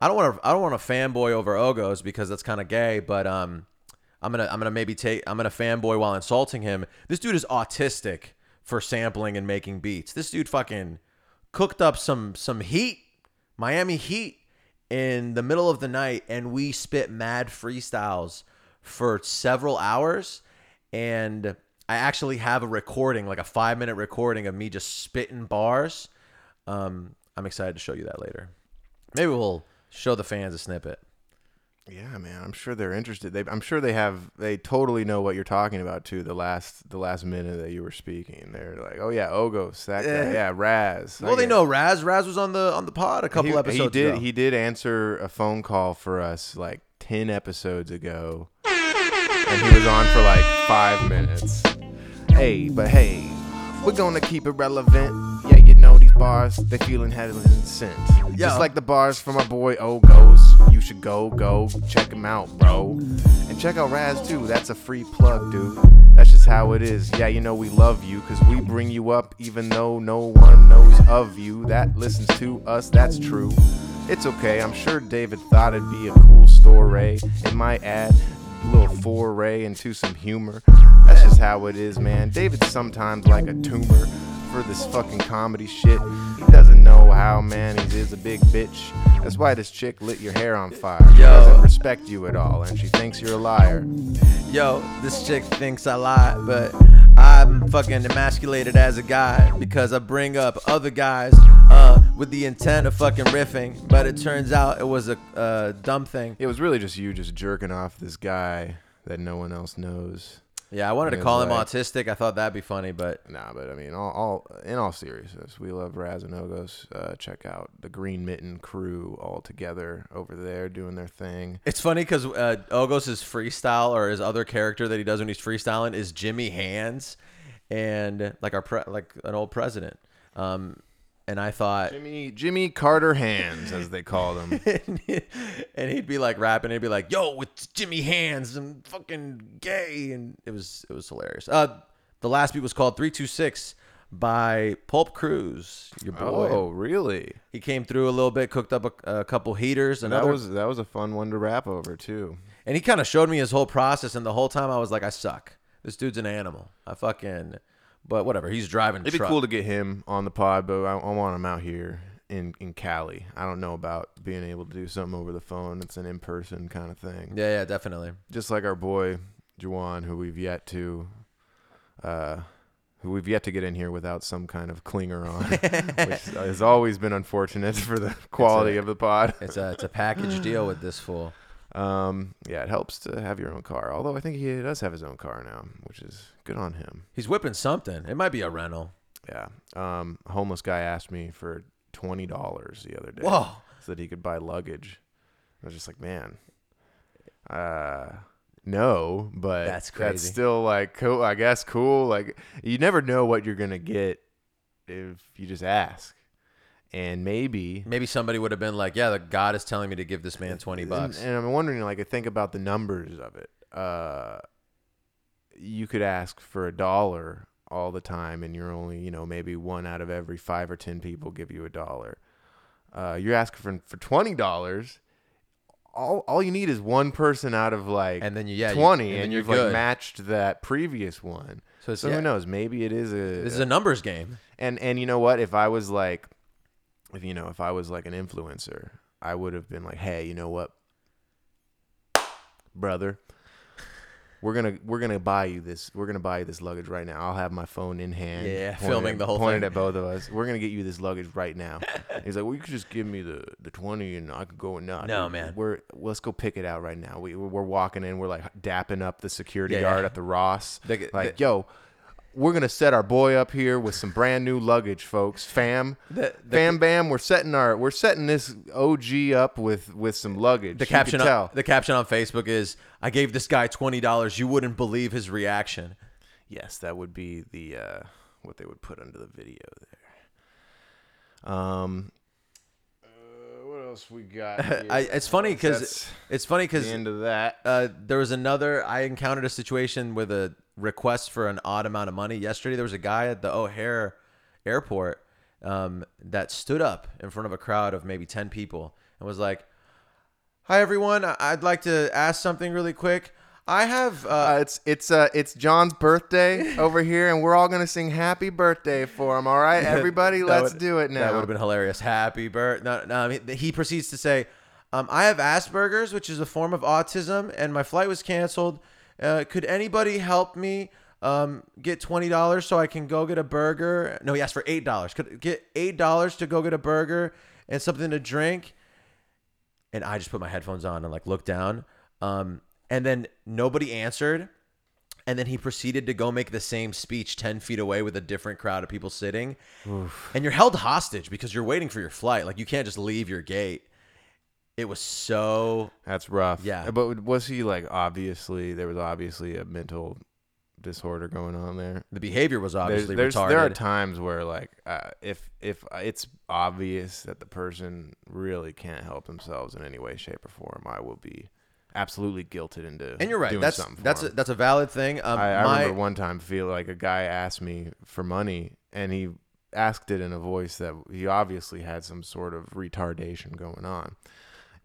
I don't want to I don't want to fanboy over Ogos because that's kind of gay, but um, I'm gonna I'm gonna maybe take I'm gonna fanboy while insulting him. This dude is autistic for sampling and making beats. This dude fucking cooked up some some heat, Miami Heat in the middle of the night and we spit mad freestyles for several hours and I actually have a recording, like a 5-minute recording of me just spitting bars. Um I'm excited to show you that later. Maybe we'll show the fans a snippet. Yeah, man. I'm sure they're interested. They, I'm sure they have. They totally know what you're talking about too. The last, the last minute that you were speaking, they're like, "Oh yeah, Ogos, that guy, yeah, Raz." Well, they know. Raz. Raz was on the on the pod a couple he, episodes He did. ago. He did answer a phone call for us like ten episodes ago, and he was on for like five minutes. Hey, but hey, we're gonna keep it relevant. Yeah, you know these bars, they feeling heaven sent. Just like the bars from our boy Ogos. You should go, go, check him out, bro. And check out Raz too. That's a free plug, dude. That's just how it is. Yeah, you know we love you because we bring you up even though no one knows of you. That listens to us, that's true. It's okay, I'm sure David thought it'd be a cool story. It might add little foray into some humor. That's just how it is, man. David's sometimes like a tumor for this fucking comedy shit. He doesn't know how, man. He is a big bitch. That's why this chick lit your hair on fire. She doesn't respect you at all, and she thinks you're a liar. Yo, this chick thinks I lie, but I'm fucking emasculated as a guy because I bring up other guys uh, with the intent of fucking riffing, but it turns out it was a uh, dumb thing. It was really just you just jerking off this guy that no one else knows. Yeah, I wanted to call him like- autistic. I thought that'd be funny, but Nah, but I mean, all, all in all seriousness, we love Raz and Ogos. Uh, check out the Green Mitten crew all together over there doing their thing. it's funny because uh, Ogos' freestyle or his other character that he does when he's freestyling is Jimmy Hands, and like our pre- like an old president. Um, and I thought Jimmy Jimmy Carter Hands, as they call them. and he'd be like rapping. He'd be like, "Yo, it's Jimmy Hands. I'm fucking gay," and it was it was hilarious. Uh, the last beat was called "Three Two Six by Pulp Cruz. Your boy. oh, really? He came through a little bit, cooked up a, a couple heaters, That was that was a fun one to rap over too. and he kind of showed me his whole process. And the whole time I was like, "I suck. This dude's an animal. I fucking." But whatever. He's driving. It'd be cool to get him on the pod, but I, I want him out here in in Cali. I don't know about being able to do something over the phone. It's an in person kind of thing. Yeah, yeah, definitely. just like our boy Juwan, who we've yet to, uh, who we've yet to get in here without some kind of clinger on, which has always been unfortunate for the quality a- of the pod. It's a it's a package deal with this fool. Um, yeah, it helps to have your own car. Although I think he does have his own car now, which is good on him. He's whipping something. It might be a rental. Yeah. Um, a homeless guy asked me for twenty dollars the other day. Whoa. So that he could buy luggage. I was just like, man. Uh, no, but That's crazy. That's still like cool. I guess cool. Like you never know what you're gonna get if you just ask, and maybe Maybe somebody would have been like, "Yeah, the God is telling me to give this man twenty bucks." And, and I'm wondering, like, I think about the numbers of it. Uh, you could ask for a dollar all the time, and you're only, you know, maybe one out of every five or ten people give you a dollar. Uh, you're asking for for twenty dollars. All, all you need is one person out of like And then you- yeah, you- twenty, and and, you've like matched that previous one. So So, yeah. who knows? Maybe it is a This is a numbers game. and and you know what? If I was like, if you know, if I was like an influencer, I would have been like, hey, you know what, brother, we're gonna we're gonna buy you this. We're gonna buy you this luggage right now. I'll have my phone in hand. Yeah, pointed filming the whole thing. pointed thing. at both of us. We're gonna get you this luggage right now. He's like, well, you could just give me the the twenty, and I could go and not. No, man. We're let's go pick it out right now. We we're walking in. We're like dapping up the security Yeah, guard yeah. at the Ross. The- like, the- yo. We're gonna set our boy up here with some brand new luggage, folks. Fam, The- the- fam, bam. We're setting our we're setting this OG up with with some luggage. The You caption, on, the caption on Facebook is, "I gave this guy twenty dollars. You wouldn't believe his reaction." yes, that would be the uh, what they would put under the video there. Um, else we got? I, it's funny because it's funny because end of that. uh, there was another. I encountered a situation with a request for an odd amount of money yesterday. There was a guy at the O'Hare airport um, that stood up in front of a crowd of maybe ten people and was like, "Hi everyone, I'd like to ask something really quick. I have." Uh, Uh, it's it's uh it's John's birthday over here, and we're all gonna sing "Happy Birthday" for him. All right, everybody, let's would- do it now. That would have been hilarious. Happy birthday. No, no, I mean, he proceeds to say, um, I have Asperger's, which is a form of autism, and my flight was canceled. Uh, could anybody help me um, get $20 so I can go get a burger? No, he asked for $8. Could get $8 to go get a burger and something to drink? And I just put my headphones on and like looked down. Um, and then nobody answered. And then he proceeded to go make the same speech 10 feet away with a different crowd of people sitting. And you're held hostage because you're waiting for your flight. Like you can't just leave your gate. It was so That's rough. Yeah. But was he like obviously there was obviously a mental disorder going on there? the behavior was obviously there's retarded. there are times where like uh, if if it's obvious that the person really can't help themselves in any way, shape, or form, I will be absolutely guilted into. and you're right. That's that's a, that's a valid thing. Um, I, I my, remember one time feel like a guy asked me for money and he asked it in a voice that he obviously had some sort of retardation going on.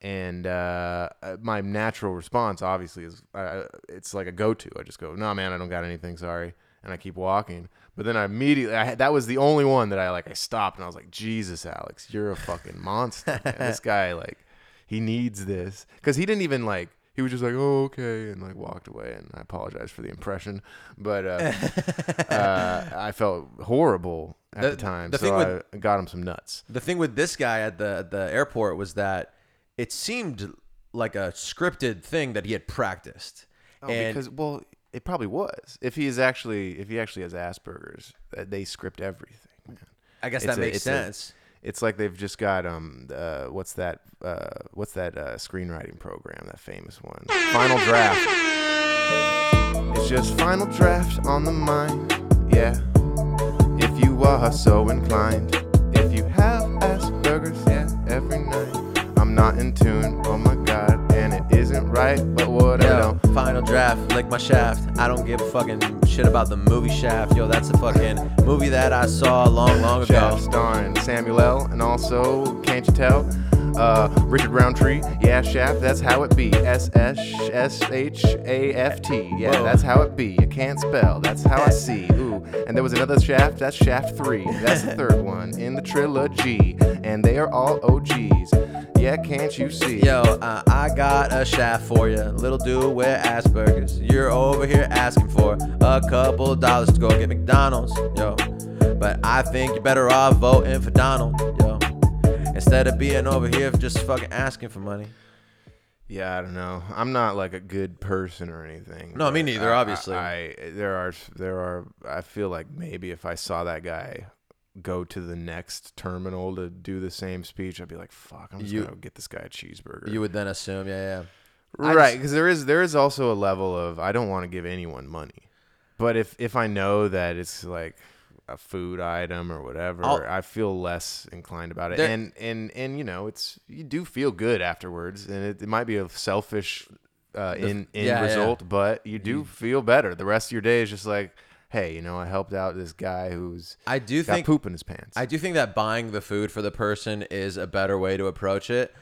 And uh, uh, my natural response, obviously, is uh, it's like a go-to. I just go, "No, man, I don't got anything. Sorry," and I keep walking. But then I immediately, I, that was the only one that I like. I stopped and I was like, "Jesus, Alex, you're a fucking monster. this guy, like, he needs this because he didn't even like." He was just like, "Oh, okay," and like walked away. And I apologize for the impression, but uh, uh, I felt horrible at The- the, time. the so thing with- I got him some nuts. the thing with this guy at the at the airport was that it seemed like a scripted thing that he had practiced. Oh, and because well, it probably was. If he is actually, if he actually has Asperger's, that they script everything. Man. I guess It's that a- makes it's a- sense. It's like they've just got um, uh, what's that? Uh, what's that uh, screenwriting program? That famous one, Final Draft. It's just Final Draft on the mind. Yeah. If you are so inclined, if you have Asperger's, yeah, every night. I'm not in tune. Oh my God, isn't right, but what I Yo, know. final draft, lick my shaft. I don't give a fucking shit about the movie Shaft. Yo, that's a fucking movie that I saw long, long ago. Shaft starring Samuel L. and also, can't you tell? Uh, Richard Roundtree, yeah, Shaft, that's how it be. S S S H A F T, yeah, Whoa. that's how it be. You can't spell, that's how I see. Ooh, and there was another Shaft, that's Shaft 3. That's the third one in the trilogy, and they are all OGs. Yeah, can't you see? Yo, uh, I got a shaft for you. Little dude with Asperger's. You're over here asking for a couple dollars to go get McDonald's. Yo, but I think you're better off voting for Donald. Yo, instead of being over here just fucking asking for money. Yeah, I don't know. I'm not like a good person or anything. No, me neither, I- I- obviously. I, there are there are I feel like maybe if I saw that guy go to the next terminal to do the same speech, I'd be like, "Fuck, I'm just You- gonna get this guy a cheeseburger." You would then assume, yeah, yeah. Right because there is there is also a level of I don't want to give anyone money, but if if I know that it's like a food item or whatever, I'll- I feel less inclined about it. And and and you know, it's you do feel good afterwards, and it, it might be a selfish uh, in in yeah, yeah. result, but you do feel better. The rest of your day is just like, hey, you know, I helped out this guy who's I do got think poop in his pants. I do think that buying the food for the person is a better way to approach it.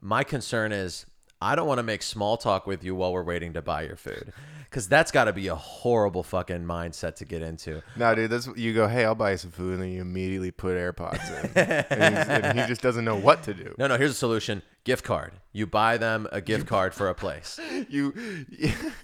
My concern is I don't want to make small talk with you while we're waiting to buy your food. Cuz that's got to be a horrible fucking mindset to get into. No, dude, that's you go. Hey, I'll buy you some food, and then you immediately put AirPods in, and, and he just doesn't know what to do. No, no, here's a solution. Gift card. You buy them a gift card for a place. You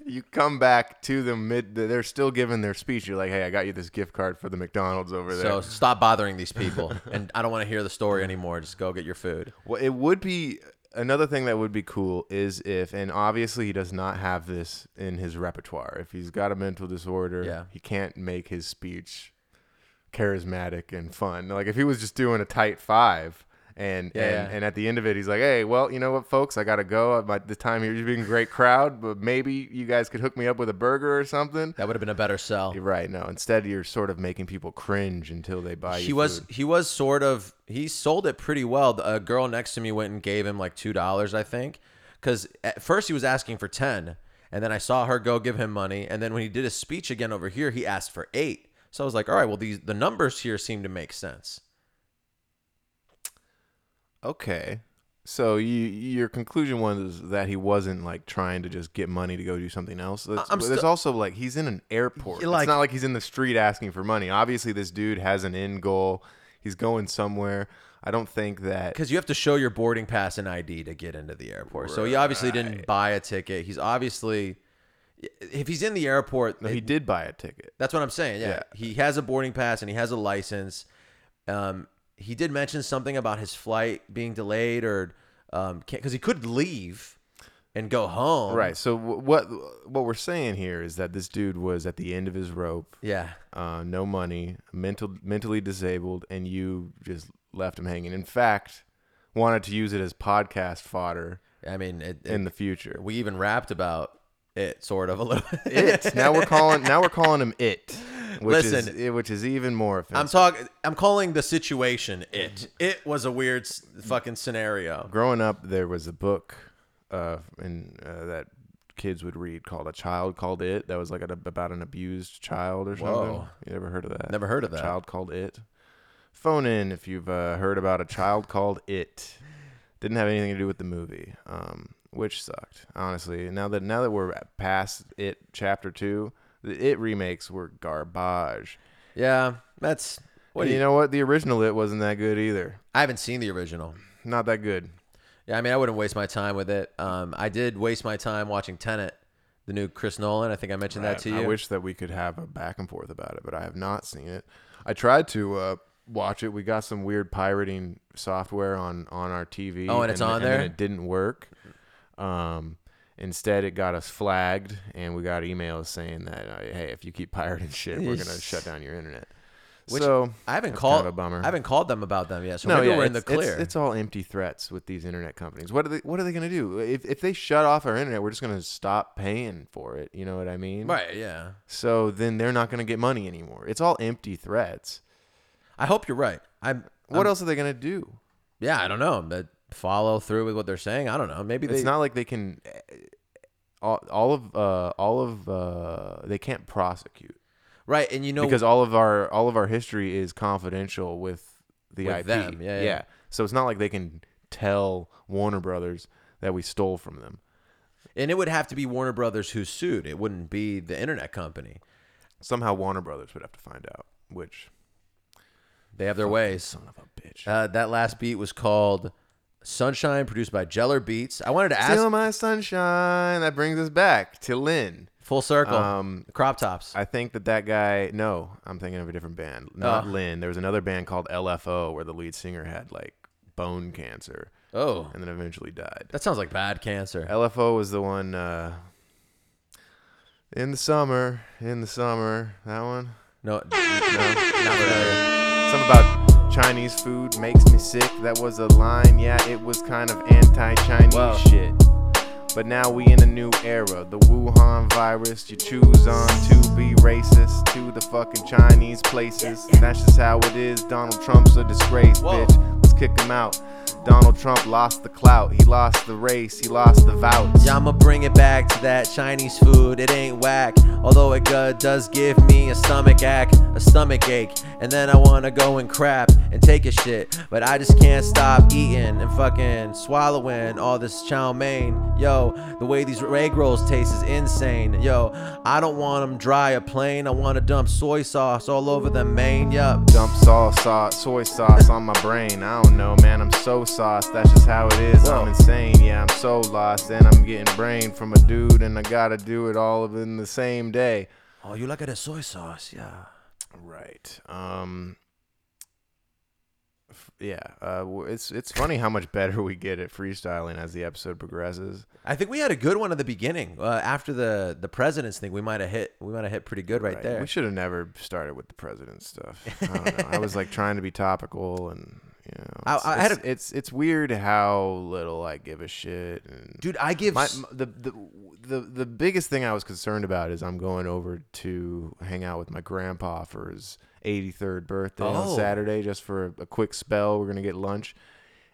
you come back to them mid. They're still giving their speech. You're like, hey, I got you this gift card for the McDonald's over there. So stop bothering these people. And I don't want to hear the story anymore. Just go get your food. Well, it would be another thing that would be cool is if, and obviously he does not have this in his repertoire. If he's got a mental disorder, Yeah. he can't make his speech charismatic and fun. Like if he was just doing a tight five. And, Yeah, and yeah. and at the end of it, he's like, "Hey, well, you know what, folks, I gotta go. My, the time here, you've been a great crowd, but maybe you guys could hook me up with a burger or something." That would have been a better sell. You're right. No, instead you're sort of making people cringe until they buy. he you was food. he was sort of he sold it pretty well. A girl next to me went and gave him like two dollars, I think, because at first he was asking for ten, and then I saw her go give him money, and then when he did his speech again over here, he asked for eight. So I was like, all right, well these the numbers here seem to make sense. Okay. So you your conclusion was that he wasn't like trying to just get money to go do something else. That's, I'm but there's still- also like he's in an airport. Yeah, like- it's not like he's in the street asking for money. Obviously, this dude has an end goal. He's going somewhere. I don't think that. Because you have to show your boarding pass and ID to get into the airport. So he obviously didn't buy a ticket. He's obviously, if he's in the airport, No, he it- did buy a ticket. That's what I'm saying. Yeah. Yeah. He has a boarding pass and he has a license. Um, he did mention something about his flight being delayed or um, because he could leave and go home. Right. So wh- what what we're saying here is that this dude was at the end of his rope. Yeah. uh, no money, mental mentally disabled, and you just left him hanging. In fact, wanted to use it as podcast fodder I mean, it, it- in the future. we even rapped about it sort of a little it now we're calling now we're calling him it, which is Listen. eh, which is even more offensive. I'm talking. I'm calling the situation it. It was a weird s- fucking scenario. Growing up, there was a book, uh, in uh, that kids would read called "A Child Called It." That was like a, about an abused child or something. Whoa. You ever heard of that? Never heard of A that. Child Called It. Phone in if you've uh, heard about a child called It. Didn't have anything to do with the movie, um, which sucked honestly. Now that now that we're past It Chapter Two, the It remakes were garbage. Yeah, that's. What you you know what? The original It wasn't that good either. I haven't seen the original. Not that good. Yeah, I mean, I wouldn't waste my time with it. Um, I did waste my time watching Tenet, the new Chris Nolan. I think I mentioned that to you. I wish that we could have a back and forth about it, but I have not seen it. I tried to uh, watch it. We got some weird pirating software on on our TV. Oh, and it's on and there? it didn't work. Um, instead, it got us flagged, and we got emails saying that, uh, hey, if you keep pirating shit, we're gonna shut down your internet. Which so I haven't called. Kind of a bummer. I haven't called them about them yet, so no, maybe yeah, we're in the it's- it's- clear. It's, all empty threats with these internet companies. What are they? What are they going to do? If if they shut off our internet, we're just going to stop paying for it. You know what I mean? right? Yeah. So then they're not going to get money anymore. It's all empty threats. I hope you're right. I'm. What I'm- else are they going to do? Yeah, I don't know. But follow through with what they're saying. I don't know. Maybe they. It's not like they can. All, all of uh, all of uh, they can't prosecute right, and you know because all of our all of our history is confidential with the With IP. them, yeah, yeah. So it's not like they can tell Warner Brothers that we stole from them. and it would have to be Warner Brothers who sued. It wouldn't be the internet company. Somehow Warner Brothers would have to find out, which They have their ways. son of a bitch. Uh, that last beat was called "Sunshine," produced by Jeller Beats. I wanted to ask Steal my sunshine. That brings us back to Len. full circle. Um, crop tops. I think that that guy. No, I'm thinking of a different band. Not Oh. Len. There was another band called LFO where the lead singer had like bone cancer oh, and then eventually died. that sounds like bad cancer. LFO was the one. Uh, in the summer, in the summer. That one. No, No, not. Something about Chinese food makes me sick. That was a line. Yeah, it was kind of anti-Chinese Wow. shit. But now we in a new era. The Wuhan virus, you choose on to be racist to the fucking Chinese places. That's just how it is. Donald Trump's a disgrace, bitch. Kick him out. Donald Trump lost the clout. He lost the race. He lost the votes. Yeah, I'ma bring it back to that Chinese food. It ain't whack, although it uh, does give me a stomach ache, a stomach ache, and then I wanna go and crap and take a shit, but I just can't stop eating and fucking swallowing all this chow mein. Yo, the way these egg rolls taste is insane. Yo, I don't want them dry or plain. I wanna dump soy sauce all over them, main. Yup. Dump sauce, sauce, soy sauce on my brain. I don't know, man. I'm so sauced. That's just how it is. I'm insane. Yeah, I'm so lost. And I'm getting brain from a dude, and I gotta do it all in the same day. Oh, you like it as soy sauce? Yeah. Right. Um. Yeah. Uh. It's it's funny how much better we get at freestyling as the episode progresses. I think we had a good one at the beginning. Uh, after the the president's thing, we might have hit we might have hit pretty good right, there. We should have never started with the president stuff. I don't know. I was like trying to be topical and. You know, I- it's, I had it's, it's it's weird how little I give a shit. And Dude, I give My, s- m- the, the the the biggest thing I was concerned about is I'm going over to hang out with my grandpa for his 83rd birthday Oh. on Saturday just for a, a quick spell. We're gonna get lunch,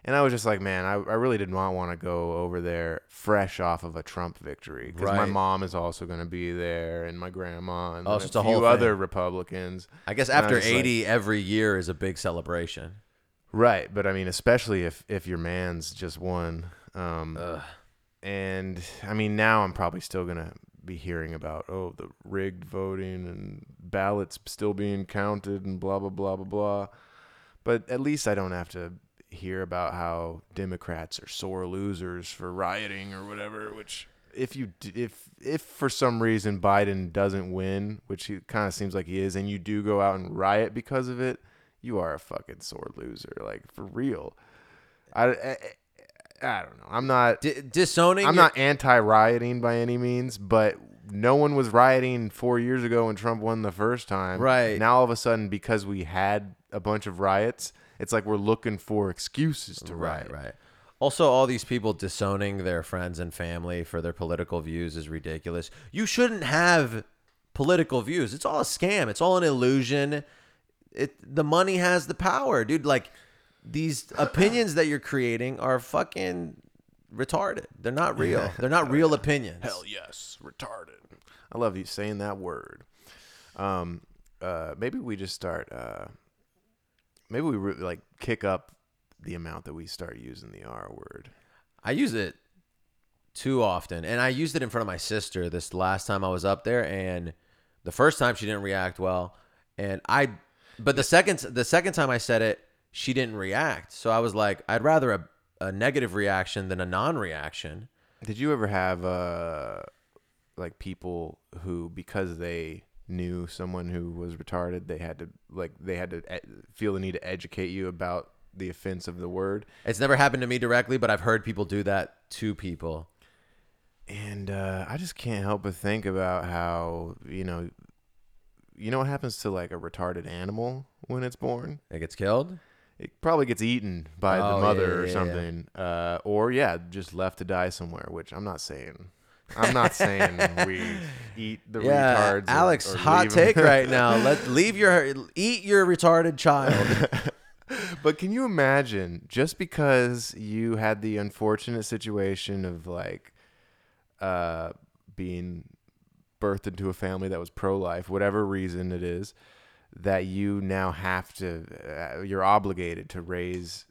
and I was just like, man, I, I really did not want to go over there fresh off of a Trump victory because my mom is also gonna be there and my grandma and Oh, a a few whole other. Republicans. I guess I after was just like- 80 every year is a big celebration. Right, but I mean, especially if if your man's just one. Um, and I mean, now I'm probably still gonna be hearing about oh the rigged voting and ballots still being counted and blah blah blah blah blah. But at least I don't have to hear about how Democrats are sore losers for rioting or whatever. Which if you if if for some reason Biden doesn't win, which he kind of seems like he is, and you do go out and riot because of it, you are a fucking sore loser, like for real. I, I, I don't know. I'm not. D- disowning I'm your- not anti-rioting by any means, but no one was rioting four years ago when Trump won the first time. Right. now, all of a sudden, because we had a bunch of riots, it's like we're looking for excuses to riot. Right, right. Also, all these people disowning their friends and family for their political views is ridiculous. You shouldn't have political views. It's all a scam. It's all an illusion. It the money has the power, dude. Like these opinions that you're creating are fucking retarded. They're not real. They're not real opinions. Hell yes, retarded. I love you saying that word. Um, uh, maybe we just start. Uh, maybe we re- like kick up the amount that we start using the R word. I use it too often, and I used it in front of my sister this last time I was up there, and the first time she didn't react well, and I, but the second the second time I said it, she didn't react. So I was like, I'd rather a, a negative reaction than a non-reaction. Did you ever have uh like people who because they knew someone who was retarded, they had to like they had to e- feel the need to educate you about the offense of the word? It's never happened to me directly, but I've heard people do that to people. And uh, I just can't help but think about how you know, you know what happens to like a retarded animal when it's born? It gets killed. It probably gets eaten by Oh, the mother yeah, or yeah, something, Uh, or yeah, just left to die somewhere. Which I'm not saying. I'm not saying we eat the Yeah, retards. or- Alex, or hot leave 'em. take right now. Let leave your eat your retarded child. But can you imagine just because you had the unfortunate situation of like uh being birthed into a family that was pro-life, whatever reason it is, that you now have to uh, you're obligated to raise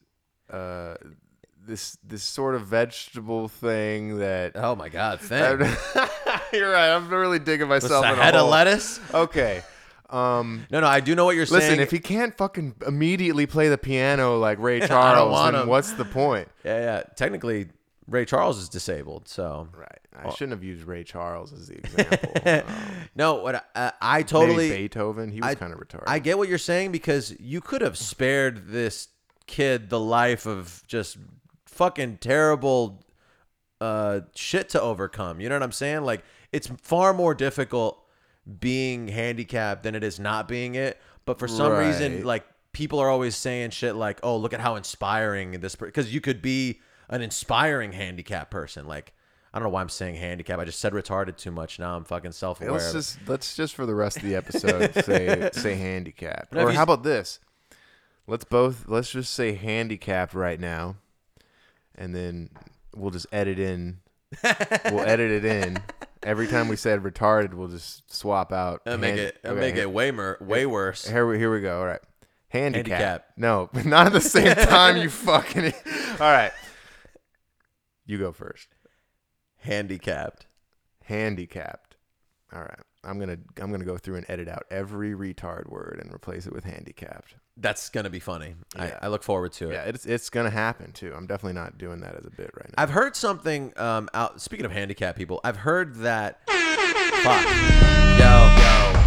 uh this this sort of vegetable thing that oh my god, thing. You're right. I'm really digging myself a in a head of hole. lettuce? Okay. Um No, no, I do know what you're Listen, saying. Listen, if he can't fucking immediately play the piano like Ray Charles, then him. what's the point? Yeah, yeah. Technically, Ray Charles is disabled, so Right. I shouldn't have used Ray Charles as the example. Um, no. What I, uh, I totally Beethoven. He was kind of retarded. I get what you're saying because you could have spared this kid the life of just fucking terrible uh, shit to overcome. You know what I'm saying? Like it's far more difficult being handicapped than it is not being it. But for some reason, like people are always saying shit like, "Oh, look at how inspiring this," because you could be an inspiring handicapped person. Like I don't know why I'm saying handicap. I just said retarded too much. Now I'm fucking self aware. Let's just let's just for the rest of the episode say say handicapped. But Or how about this? Let's both let's just say handicapped right now, and then we'll just edit in. we'll edit it in. Every time we said retarded, we'll just swap out. I'll make it okay, make hand- it way mer- way worse. Here we here we go. All right. Handicap. Handicap. No, not at the same time. you fucking. All right. You go first. Handicapped. Handicapped. All right. I'm gonna I'm gonna go through and edit out every retard word and replace it with handicapped. That's gonna be funny. Yeah. I, I look forward to it. Yeah, it's it's gonna happen too. I'm definitely not doing that as a bit right now. I've heard something um out speaking of handicapped people, I've heard that fuck. Yo, yo.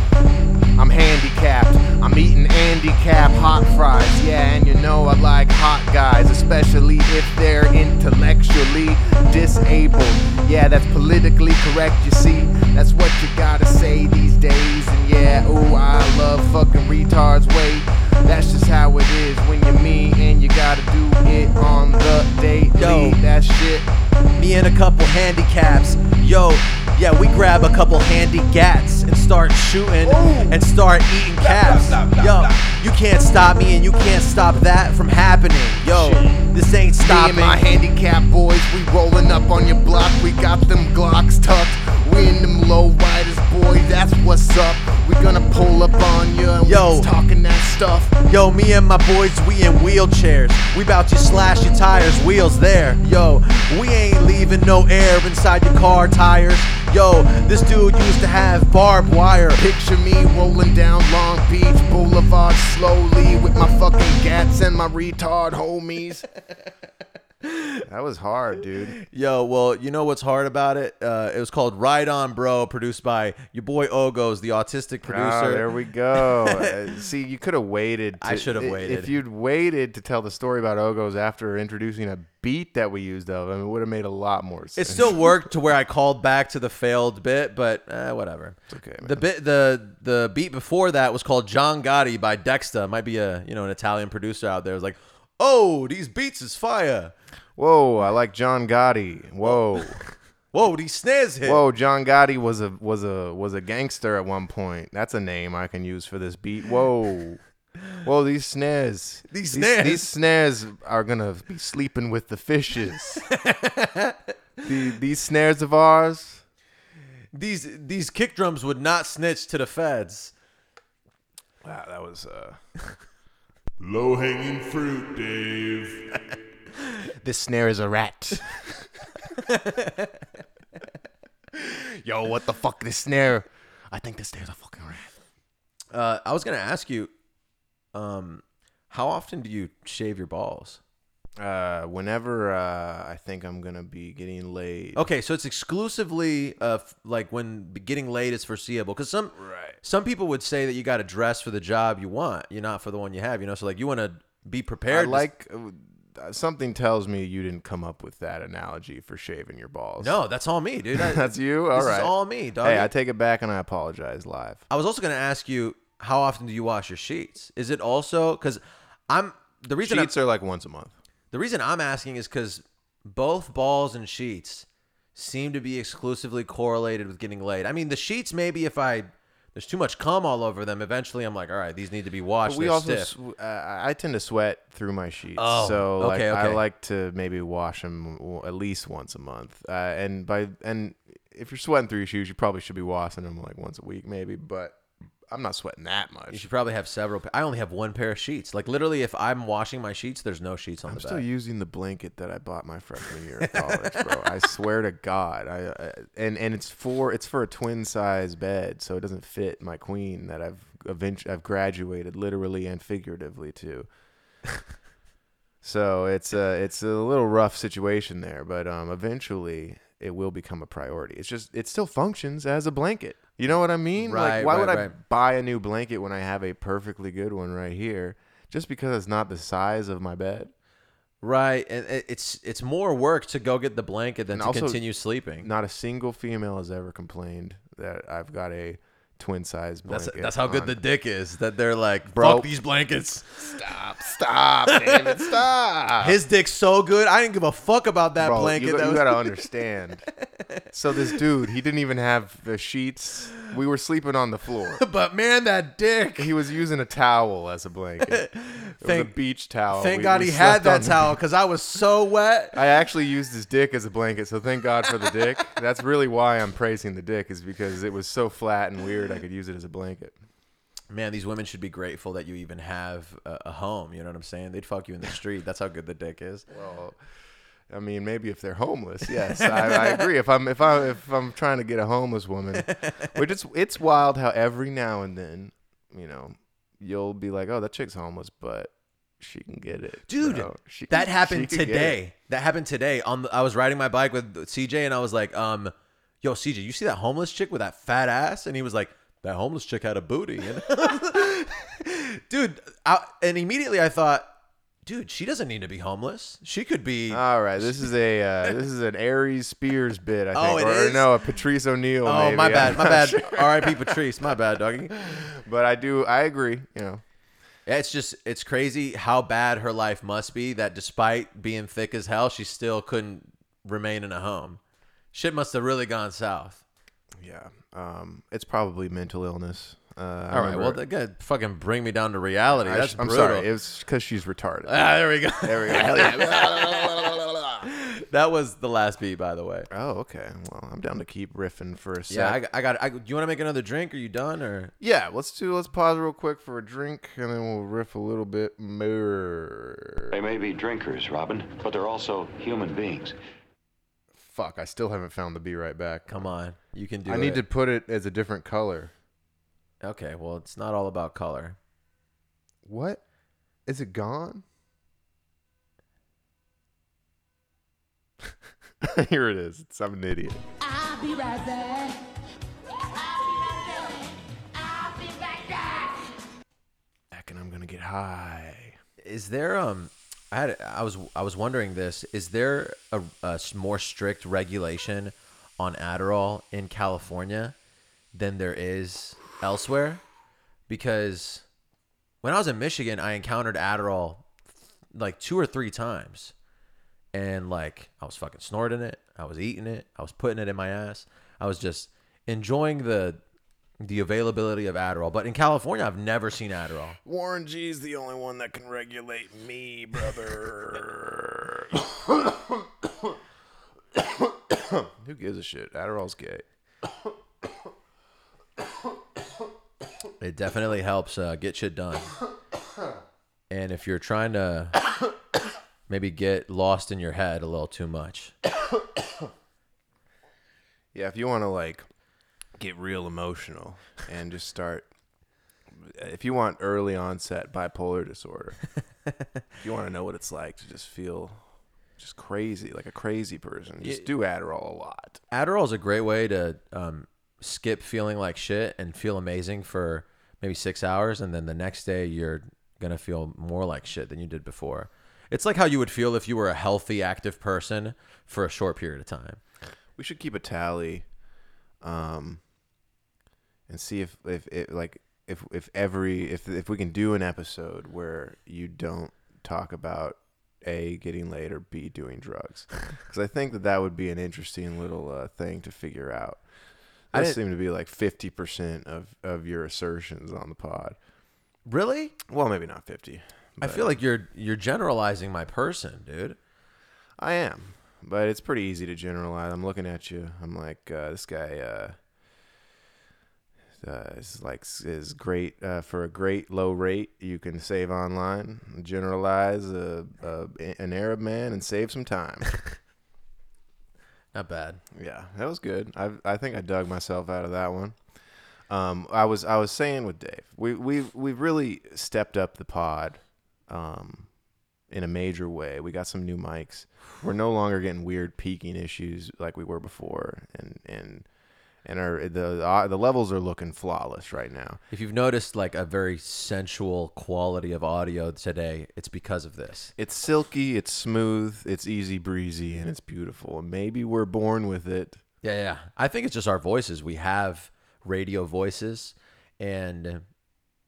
I'm handicapped. I'm eating handicap hot fries. Yeah, and you know I like hot guys, especially if they're intellectually disabled. Yeah, that's politically correct, you see. That's what you gotta say these days. And yeah, ooh, I love fucking retards. Wait, that's just how it is when you're me and you gotta do it on the date. Yo. That shit. Me and a couple handicaps. Yo, yeah, we grab a couple handy gats and start shooting and start eating caps. Yo, you can't stop me and you can't stop that from happening. Yo, this ain't stopping. Me and my handicap boys, we rolling up on your block. We got them Glocks tucked. We in them low riders, boy. That's what's up. We gonna pull up on you and Yo. we talking that stuff. Yo, me and my boys, we in wheelchairs. We bout to slash your tires, wheels there. Yo, we ain't leaving no air inside your car tires. Yo, this dude used to have barbed wire. Picture me rolling down Long Beach Boulevard slowly with my fucking gats and my retard homies. that was hard, dude. Yo, well, you know what's hard about it? Uh, it was called Ride On Bro, produced by your boy Ogos, the autistic producer. Ah, there we go. Uh, see, you could have waited. I should have waited. If you'd waited to tell the story about Ogos after introducing a beat that we used of him, it would have made a lot more sense. It still worked to where I called back to the failed bit, but uh, whatever. It's okay, The bit, the the beat before that was called John Gotti by Dexta. Might be a you know an Italian producer out there. It was like, oh, these beats is fire. Whoa, I like John Gotti. Whoa. Whoa, these snares hit. Whoa, John Gotti was a was a was a gangster at one point. That's a name I can use for this beat. Whoa. Whoa, these snares. These These, snares. these snares are gonna be sleeping with the fishes. the, these snares of ours. These these kick drums would not snitch to the feds. Wow, that was uh Low hanging fruit, Dave. This snare is a rat. Yo, what the fuck? This snare. I think this snare's a fucking rat. Uh, I was gonna ask you, um, how often do you shave your balls? Uh, whenever uh, I think I'm gonna be getting laid. Okay, so it's exclusively uh f- like when getting laid is foreseeable because some Right. some people would say that you got to dress for the job you want, you're not for the one you have. You know, so like you want to be I prepared. to- like. Uh, something tells me you didn't come up with that analogy for shaving your balls. no, that's all me, dude. I- that's you. All this right. is all me, dog. Hey, I take it back and I apologize live. I was also gonna ask you how often do you wash your sheets? Is it also because I'm the reason I'm, Sheets are like once a month. The reason I'm asking is because both balls and sheets seem to be exclusively correlated with getting laid. I mean, the sheets maybe if I there's too much cum all over them, eventually I'm like, all right, these need to be washed. But we They're also, stiff. sw- uh, I tend to sweat through my sheets. Oh, so like, okay, I like to maybe wash them at least once a month. Uh, and by and if you're sweating through your shoes, you probably should be washing them like once a week, maybe. But I'm not sweating that much. you should probably have several. I only have one pair of sheets. Like literally, if I'm washing my sheets, there's no sheets on I'm the still using the blanket that I bought my freshman year of college, bro. I swear to God. I, I and and it's for it's for a twin size bed, so it doesn't fit my queen that I've eventually I've graduated literally and figuratively to. so it's a it's a little rough situation there, but um, eventually it will become a priority. It's just it still functions as a blanket. You know what I mean? Right, like why would I right. buy a new blanket when I have a perfectly good one right here? Just because it's not the size of my bed. right, and it's it's more work to go get the blanket than And to also- continue sleeping. Not a single female has ever complained that I've got a twin size That's blanket. that's how good on. the dick is. That they're like, Bro. fuck these blankets. Stop! Stop! damn it! Stop! His dick's so good. I didn't give a fuck about that Bro, blanket. You, that you was- gotta understand. so this dude, he didn't even have the sheets. We were sleeping on the floor. but man, that dick. He was using a towel as a blanket. It was a beach towel. Thank We- God we he had that towel because I was so wet. I actually used his dick as a blanket, so thank God for the dick. That's really why I'm praising the dick, is because it was so flat and weird. I could use it as a blanket. Man, these women should be grateful that you even have a, a home. You know what I'm saying? They'd fuck you in the street. That's how good the dick is. Well, I mean, maybe if they're homeless, yes, I, I agree. If I'm if I if I'm trying to get a homeless woman, which it's it's wild how every now and then, you know, you'll be like, oh, that chick's homeless, but she can get it, Dude, bro. She that happened she can get it. today. That happened today. On the, I was riding my bike with CJ, and I was like, um, "Yo, CJ, you see that homeless chick with that fat ass?" And he was like, "That homeless chick had a booty." And dude, I, and immediately I thought, dude, she doesn't need to be homeless. She could be. All right, this is a uh, this is an Aries Spears bit. I think, Oh, it or, is? no, a Patrice O'Neal. oh, maybe. my I'm bad, my bad. sure. R.I.P. Patrice, my bad, doggy. But I do, I agree. You know, It's just it's crazy how bad her life must be that despite being thick as hell, she still couldn't remain in a home. Shit must have really gone south. yeah, um, it's probably mental illness. Uh, I All right, remember- well, that guy fucking bring me down to reality. I That's sh- I'm brutal. sorry, it was because she's retarded. ah, there we go. there we go. Hell yeah. that was the last beat, by the way. oh, okay. Well, I'm down to keep riffing for a sec. Yeah, I, got- I got. I, do you want to make another drink? Are you done or? Yeah, let's do. Let's pause real quick for a drink, and then we'll riff a little bit more. They may be drinkers, Robin, but they're also human beings. Fuck, I still haven't found the be right back. Come on, you can do it. I it. need to put it as a different color. Okay, well, it's not all about color. What? Is it gone? Here it is. It's, I'm an idiot. I'll be right back. I'll right back. Back and I'm gonna get high. Is there um? I had I was I was wondering this. Is there a, a more strict regulation on Adderall in California than there is elsewhere? Because when I was in Michigan, I encountered Adderall like two or three times, and like I was fucking snorting it, I was eating it, I was putting it in my ass, I was just enjoying the the availability of Adderall. But in California, I've never seen Adderall. Warren G's the only one that can regulate me, brother. Who gives a shit? Adderall's gay. It definitely helps uh, get shit done. And if you're trying to maybe get lost in your head a little too much, Yeah, if you want to like get real emotional and just start if you want early onset bipolar disorder, if you want to know what it's like to just feel just crazy, like a crazy person, just do Adderall a lot. Adderall is a great way to um, skip feeling like shit and feel amazing for maybe six hours, and then the next day you're gonna feel more like shit than you did before. It's like how you would feel if you were a healthy, active person for a short period of time. We should keep a tally, um, and see if if it like if if every if if we can do an episode where you don't talk about a getting laid or b doing drugs, because I think that that would be an interesting little uh, thing to figure out. I That seem to be like fifty percent of of your assertions on the pod. Really? Well, maybe not fifty. I feel like you're you're generalizing my person, dude. I am, but it's pretty easy to generalize. I'm looking at you. I'm like, uh, this guy uh, uh, is like is great uh, for a great low rate. You can save online, generalize a, a, an Arab man, and save some time. Not bad. yeah, that was good. I I think I dug myself out of that one. Um, I was I was saying with Dave, we we we've really stepped up the pod, um, in a major way. We got some new mics. We're no longer getting weird peaking issues like we were before, and and and our the uh, the levels are looking flawless right now. If you've noticed like a very sensual quality of audio today, it's because of this. It's silky, it's smooth, it's easy breezy, and it's beautiful. And maybe we're born with it. Yeah, yeah. I think it's just our voices. We have radio voices, and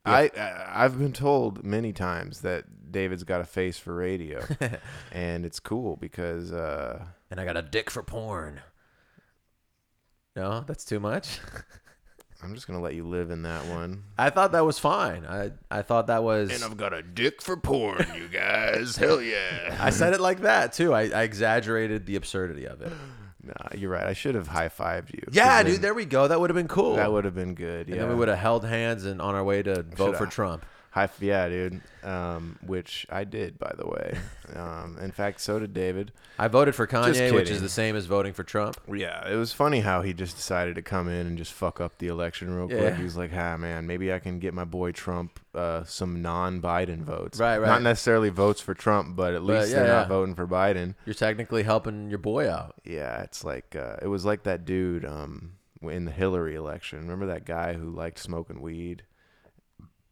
I I- I've been told many times that David's got a face for radio, and it's cool because uh, and I got a dick for porn. No, that's too much. I'm just gonna let you live in that one. I thought that was fine. I I thought that was. And I've got a dick for porn, you guys. Hell yeah. I said it like that too. I, I exaggerated the absurdity of it. Nah, you're right. I should have high fived you. Yeah, then dude. There we go. That would have been cool. That would have been good. And Yeah. then we would have held hands and on our way to vote for Shoulda- Trump. High, f- yeah, dude. Um, which I did, by the way. Um, in fact, so did David. I voted for Kanye, which is the same as voting for Trump. Yeah, it was funny how he just decided to come in and just fuck up the election real quick. Yeah. He was like, "Ah, man, maybe I can get my boy Trump uh, some non-Biden votes. Right, right. Not necessarily votes for Trump, but at But, least yeah, they're yeah. not voting for Biden." You're technically helping your boy out. Yeah, it's like uh, it was like that dude um, in the Hillary election. Remember that guy who liked smoking weed?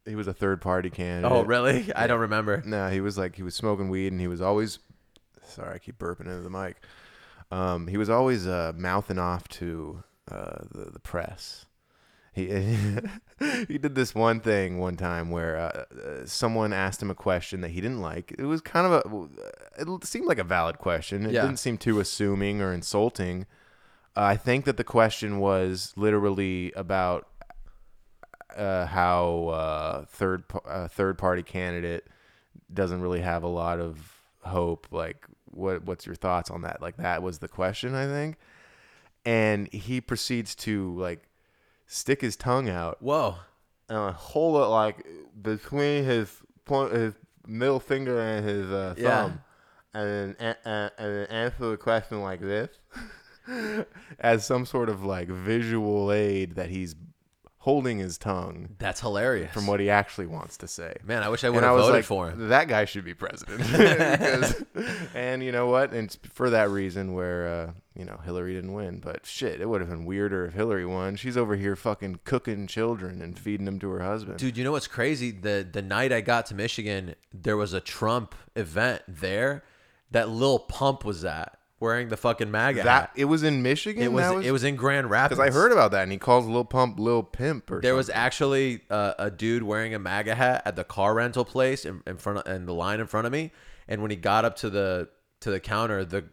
He was a third-party candidate. Oh, really? I don't remember. No, he was like he was smoking weed and he was always sorry, I keep burping into the mic. Um, he was always uh, mouthing off to uh, the the press. He he did this one thing one time where uh, uh, someone asked him a question that he didn't like. It was kind of a it seemed like a valid question. It Yeah. didn't seem too assuming or insulting. Uh, I think that the question was literally about uh, how uh, third uh, third party candidate doesn't really have a lot of hope. Like, what what's your thoughts on that? Like, that was the question, I think. And he proceeds to like stick his tongue out Whoa. and hold it like between his point, his middle finger and his uh, thumb, Yeah. and then a- a- and answer the question like this, as some sort of like visual aid that he's holding his tongue That's hilarious. from what he actually wants to say. Man, I wish I And would have was voted like, for him. That guy should be president. Because- and you know what? And it's for that reason where uh, you know Hillary didn't win. But shit, it would have been weirder if Hillary won. She's over here fucking cooking children and feeding them to her husband. Dude, you know what's crazy? The the night I got to Michigan, there was a Trump event there that Lil Pump was at, wearing the fucking MAGA that hat. it was in Michigan. It was, That it was in Grand Rapids. because I heard about that, and he calls Lil Pump Lil Pimp or There was actually uh, a dude wearing a MAGA hat at the car rental place in, in front of and the line in front of me. And when he got up to the to the counter, the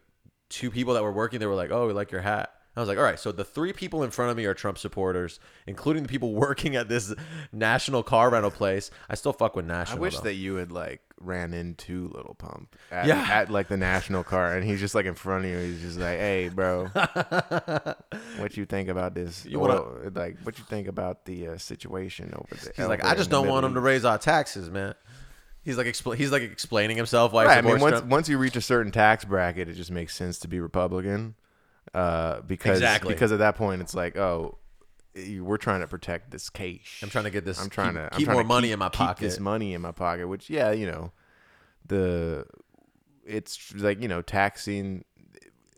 two people that were working, they were like, "Oh, we like your hat." I was like, "All right." So the three people in front of me are Trump supporters, including the people working at this national car rental place. I still fuck with national. I wish though. that you had like ran into Little Pump at, Yeah. at like the national car, and he's just like in front of you. He's just like, "Hey, bro, what you think about this? You wanna- oil- like, what you think about the uh, situation over there?" He's like, "I just don't want him to raise our taxes, man." He's like, expl- he's like explaining himself why Right. I mean, once Trump. once you reach a certain tax bracket, it just makes sense to be Republican, uh, because Exactly. because at that point it's like, oh, we're trying to protect this cash. I'm trying to get this- I'm trying keep- to keep trying more to money keep- in my keep This money in my pocket, which yeah, you know, the it's like you know taxing.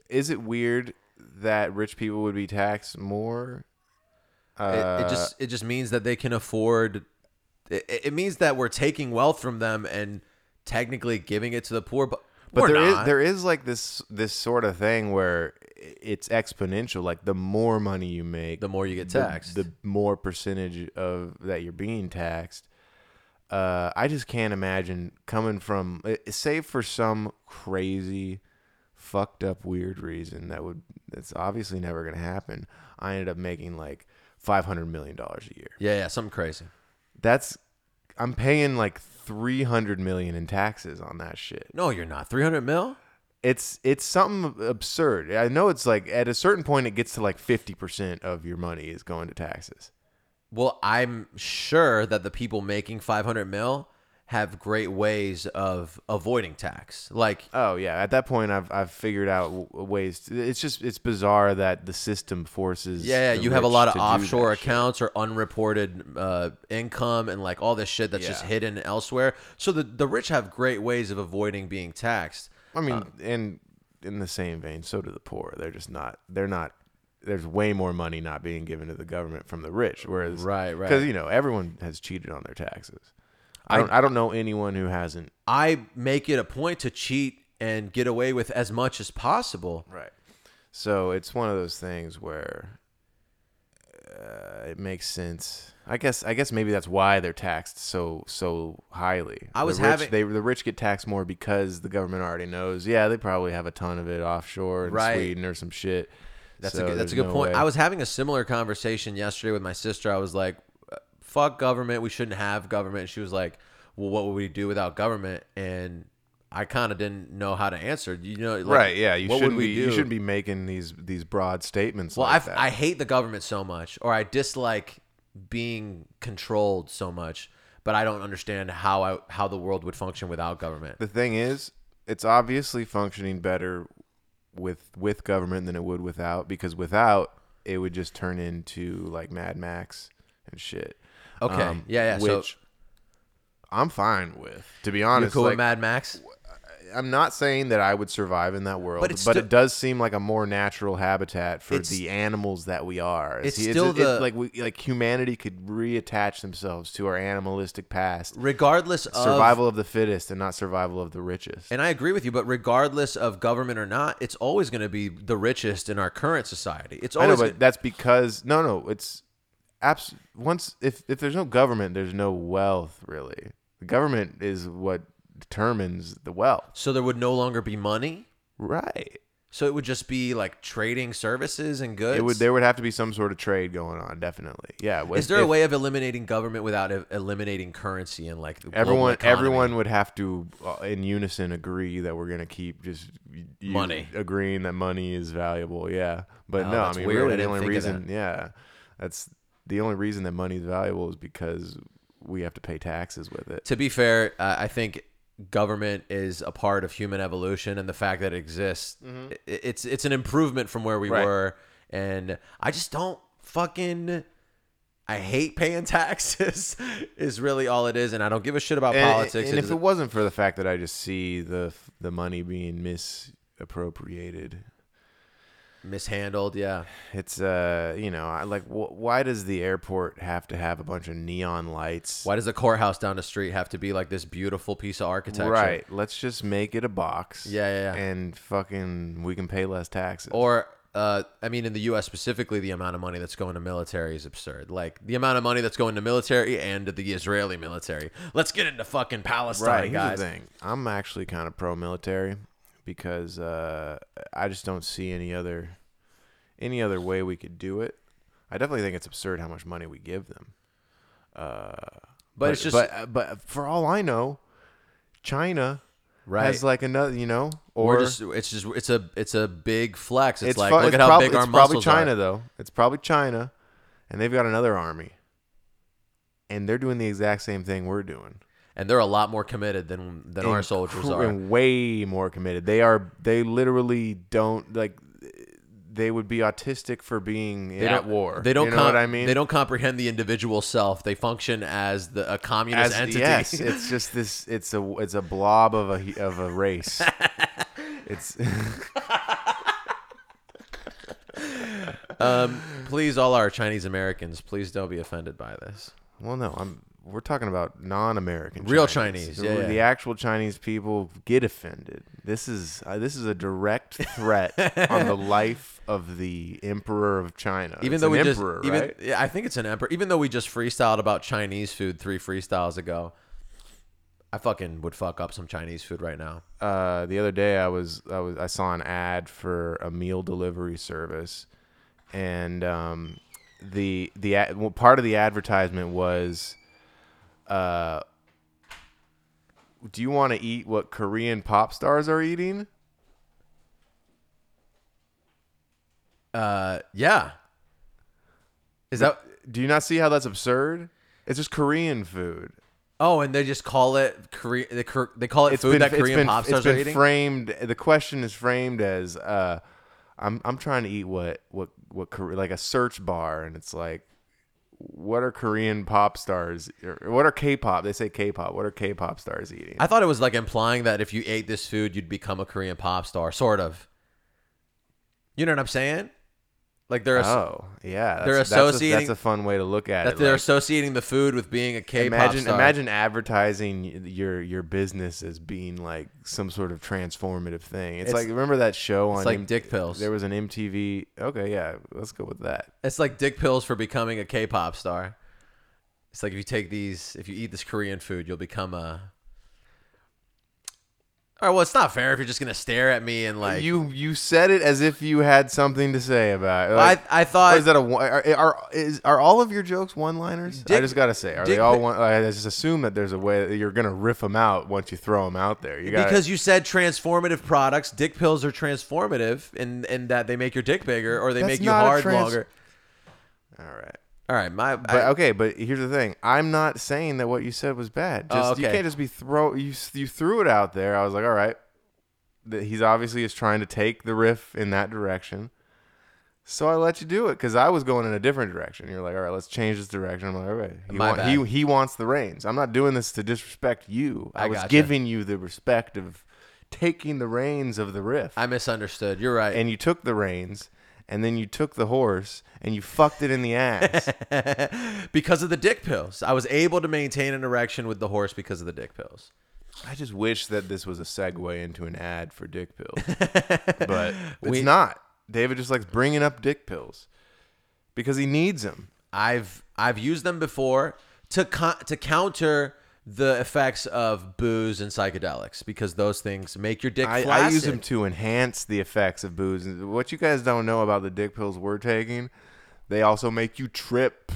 Is it weird that rich people would be taxed more? it, Uh, it just it just means that they can afford it, it means that we're taking wealth from them and technically giving it to the poor but But there is, there is like this this sort of thing where it's exponential. Like the more money you make, The more you get taxed. The, more percentage of that you're being taxed. Uh, I just can't imagine coming from, eh, save for some crazy, fucked up, weird reason that would that's obviously never gonna happen. I ended up making like five hundred million dollars a year. yeah yeah something crazy That's I'm paying like three hundred million in taxes on that shit no you're not 300 mil it's it's something absurd. I know it's like at a certain point it gets to like fifty percent of your money is going to taxes. well i'm sure that the people making 500 mil have great ways of avoiding tax like Oh yeah, at that point I've I've figured out ways. To, it's just it's bizarre that the system forces. yeah, yeah you have a lot of offshore that shit. accounts or unreported uh, income and like all this shit that's just hidden elsewhere. So the the rich have great ways of avoiding being taxed. I mean, Uh, and in the same vein, so do the poor. They're just not. They're not. There's way more money not being given to the government from the rich, whereas Right, right. because you know everyone has cheated on their taxes. I I- don't. I don't know anyone who hasn't. I make it a point to cheat and get away with as much as possible. Right. So it's one of those things where uh, it makes sense. I guess I guess maybe that's why they're taxed so so highly. I was the rich, having- they the rich get taxed more because the government already knows. Yeah, they probably have a ton of it offshore in Right. Sweden or some shit. That's So a good, that's a good no point. way. I was having a similar conversation yesterday with my sister. I was like, uh, "Fuck government. We shouldn't have government." She was like, "Well, what would we do without government?" And I kind of didn't know how to answer. You know, like, right. Yeah, you what shouldn't would we be do? you shouldn't be making these these broad statements. Well, like I. I hate the government so much, or I dislike being controlled so much, but I don't understand how I, how the world would function without government. The thing is, it's obviously functioning better with with government than it would without because without it would just turn into like Mad Max and shit. Um, Okay. Yeah, yeah, so- Which I'm fine with, to be honest. You're honest. cool like, with Mad Max? I'm not saying that I would survive in that world, But but, it's it does seem like a more natural habitat for It's- the animals that we are. it's See, still the- like we like humanity could reattach themselves to our animalistic past, Regardless of survival of the fittest and not survival of the richest. And I agree with you, but regardless of government or not, it's always going to be the richest in our current society. It's I know, always but that's because no, no, it's abs- once if if there's no government, there's no wealth really. The government is what determines the wealth. so there would no longer be money. Right. So it would just be like trading services and goods. It would there would have to be some sort of trade going on, definitely. Yeah. Is if- there a way of eliminating government without e- eliminating currency and like the Everyone, everyone would have to, uh, in unison, agree that we're gonna keep just you Money. agreeing that money is valuable. Yeah, but Oh, no, I mean, weird. I really, the only reason, yeah, that's the only reason that money is valuable is because we have to pay taxes with it. To be fair, uh, I think government is a part of human evolution, and the fact that it exists, i- it's it's an improvement from where we Mm-hmm. Right. were. And I just don't fucking. I hate paying taxes. is really all it is, and I don't give a shit about And- politics. And, if it wasn't for the fact that I just see the the money being misappropriated, mishandled, yeah. it's uh, you know, I like wh- why does the airport have to have a bunch of neon lights? Why does the courthouse down the street have to be like this beautiful piece of architecture? Right. Let's just make it a box. Yeah, yeah, yeah. And fucking, we can pay less taxes. Or, uh, I mean, in the U.S. specifically, the amount of money that's going to military is absurd. Like the amount of money that's going to military and to the Israeli military. Let's get into fucking Palestine, right. Here's guys. the thing. I'm actually kind of pro-military because uh, I just don't see any other any other way we could do it. I definitely think it's absurd how much money we give them. Uh, but, it's just- but but for all I know, China Right. has like another, you know, Or just it's just it's a it's a big flex. It's, like fu- look it's at how prob- big our it's probably China are. though. It's probably China, and they've got another army, and they're doing the exact same thing we're doing. And they're a lot more committed than than our soldiers are. way more committed. They are. They literally don't like. They would be autistic for being They at war. They don't. You know com- what I mean? They don't comprehend the individual self. They function as the a communist As, entity. yes, it's just this. It's a. It's a blob of a of a race. it's. um, please, all our Chinese Americans, please don't be offended by this. Well, no, I'm. We're talking about non-American, Real Chinese, The, yeah, yeah. the actual Chinese people get offended. This is uh, this is a direct threat on the life of the Emperor of China. even It's though we emperor, just even right? yeah, I think it's an emperor. Even though we just freestyled about Chinese food three freestyles ago, I fucking would fuck up some Chinese food right now. uh, the other day I was I was I saw an ad for a meal delivery service, and um, the the ad, well, part of the advertisement was, uh, do you want to eat what Korean pop stars are eating? Uh, yeah. Is that? Do you not see how that's absurd? It's just Korean food. Oh, and they just call it Korean. They, they call it It's food been that Korean been, pop stars it's been are eating. framed. The question is framed as, uh, I'm I'm trying to eat what what what like a search bar, and it's like, what are Korean pop stars? What are K-pop? They say K-pop. What are K-pop stars eating? I thought it was like implying that if you ate this food, you'd become a Korean pop star, sort of. You know what I'm saying? Like they're Oh, yeah. That's, they're that's a- associating- That's a, fun way to look at that it. they're like, associating the food with being a K-pop imagine star. imagine advertising your your business as being like some sort of transformative thing. It's, It's- like remember that show on it's like M- dick pills. There was an MTV. Okay, yeah, let's go with that. It's like dick pills for becoming a K-pop star. It's like if you take these, if you eat this Korean food, you'll become a. All right, well, it's not fair if you're just gonna stare at me and like you you said it as if you had something to say about it. I- Like, I thought- is that a one- are are, is, are all of your jokes one liners? I Dick- just gotta say, are dick they all one? I just assume that there's a way that you're gonna riff them out once you throw them out there. You got because you said transformative products. Dick pills are transformative in in that they make your dick bigger or they That's make you not a hard trans- longer. all right. All right, my But I- okay, but here's the thing. I'm not saying that what you said was bad. Oh, Just you can't just be throw you you threw it out there. I was like, all right. That he's obviously is trying to take the riff in that direction. So I let you do it because I was going in a different direction. You're like, all right, let's change this direction. I'm like, okay. He, My want- he, he wants the reins. I'm not doing this to disrespect you. I, I was gotcha. giving you the respect of taking the reins of the riff. I misunderstood. You're right. and you took the reins, and then you took the horse and you fucked it in the ass. because of the dick pills, I was able to maintain an erection with the horse because of the dick pills. I just wish that this was a segue into an ad for dick pills, but it's We- not. David just likes bringing up dick pills because he needs them. I've I've used them before to co- to counter the effects of booze and psychedelics because those things make your dick I. I use them to enhance the effects of booze. What you guys don't know about the dick pills we're taking, they also make you trip.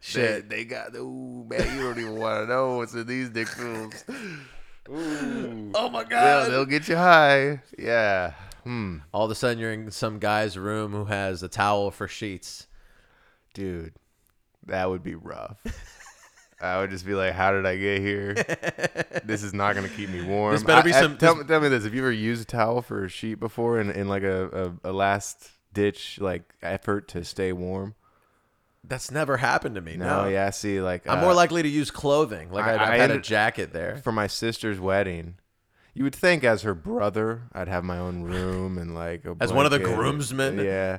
Shit. They, they got ooh man, you don't even want to know what's in these dick pills. Oh my They'll, god! they'll get you high. Yeah. Hmm. All of a sudden, you're in some guy's room who has a towel for sheets. Dude, that would be rough. I would just be like, "How did I get here? this is not gonna keep me warm." This better be I- I- some- tell, this- me, tell me this: Have you ever used a towel for a sheet before in, in like a, a, a last ditch like effort to stay warm? That's never happened to me. No, No, yeah. See, like I'm uh, more likely to use clothing. Like I- I, I've I had a jacket there. for my sister's wedding. You would think, as her brother, I'd have my own room and like a As one of the groomsmen? Yeah,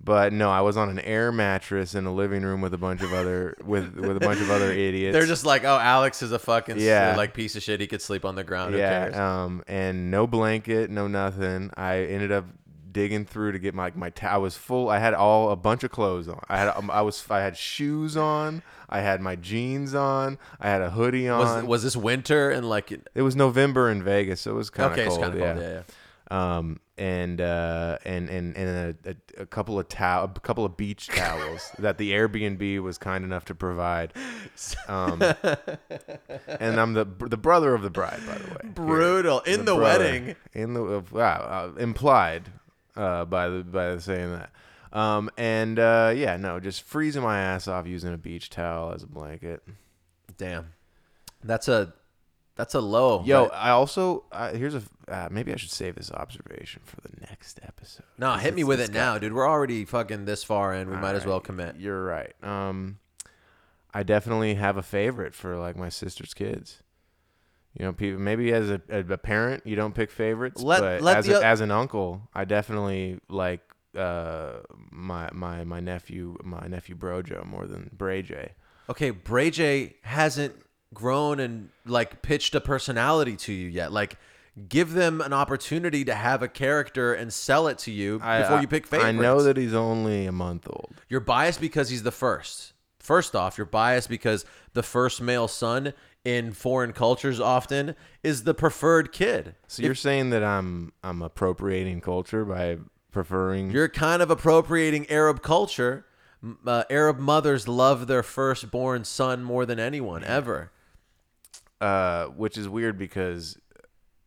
but no, I was on an air mattress in a living room with a bunch of other with with a bunch of other idiots. They're just like, oh, Alex is a fucking Yeah. like piece of shit. He could sleep on the ground. Who yeah, cares? um, and no blanket, no nothing. I ended up digging through to get my my. ta- I was full. I had all a bunch of clothes on. I had um, I was I had shoes on. I had my jeans on. I had a hoodie on. was was this winter and like It was November in Vegas, so it was kind of Okay, it's kinda yeah. cold, yeah, Um, and uh, and and and a, a, a couple of towel, a couple of beach towels that the Airbnb was kind enough to provide. Um, and I'm the the brother of the bride, by the way. Brutal. In the brother. wedding. In the uh, wow, uh, implied uh, by the by saying that. Um, and uh, yeah, no, just freezing my ass off using a beach towel as a blanket. Damn, that's a that's a low. Yo, I also uh, here's a uh, maybe I should save this observation for the next episode. No, hit me with it now, dude. We're already fucking this far in. We might as well commit. You're right. Um, I definitely have a favorite for like my sister's kids. You know, people maybe as a, a, a parent you don't pick favorites, Let- but let as as an uncle, I definitely like uh my my my nephew my nephew Brojo more than Bray J. Okay, Bray J hasn't grown and like pitched a personality to you yet. Like, give them an opportunity to have a character and sell it to you I- before you pick favorites. I know that he's only a month old. You're biased because he's the first. First off, you're biased because the first male son in foreign cultures often is the preferred kid. So you're saying that I'm I'm appropriating culture by preferring You're kind of appropriating Arab culture. Uh, Arab mothers love their firstborn son more than anyone ever. uh, which is weird because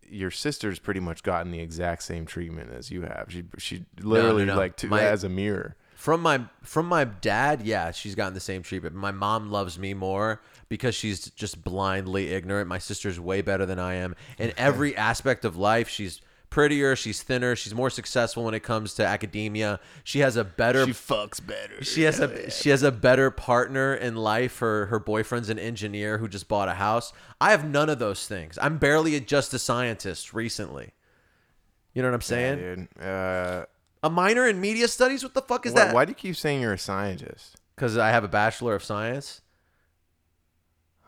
your sister's pretty much gotten the exact same treatment as you have. She she literally no. like to, My- as a mirror. From my from my dad, yeah, she's gotten the same treatment. My mom loves me more because she's just blindly ignorant. My sister's way better than I am in every aspect of life. She's prettier, she's thinner, she's more successful when it comes to academia. She has a better She fucks better. She has a she has a better partner in life. Her her boyfriend's an engineer who just bought a house. I have none of those things. I'm barely a, just a scientist recently. You know what I'm saying? dude. Uh, A minor in media studies? What the fuck is Why, that? why do you keep saying you're a scientist? Because I have a bachelor of science.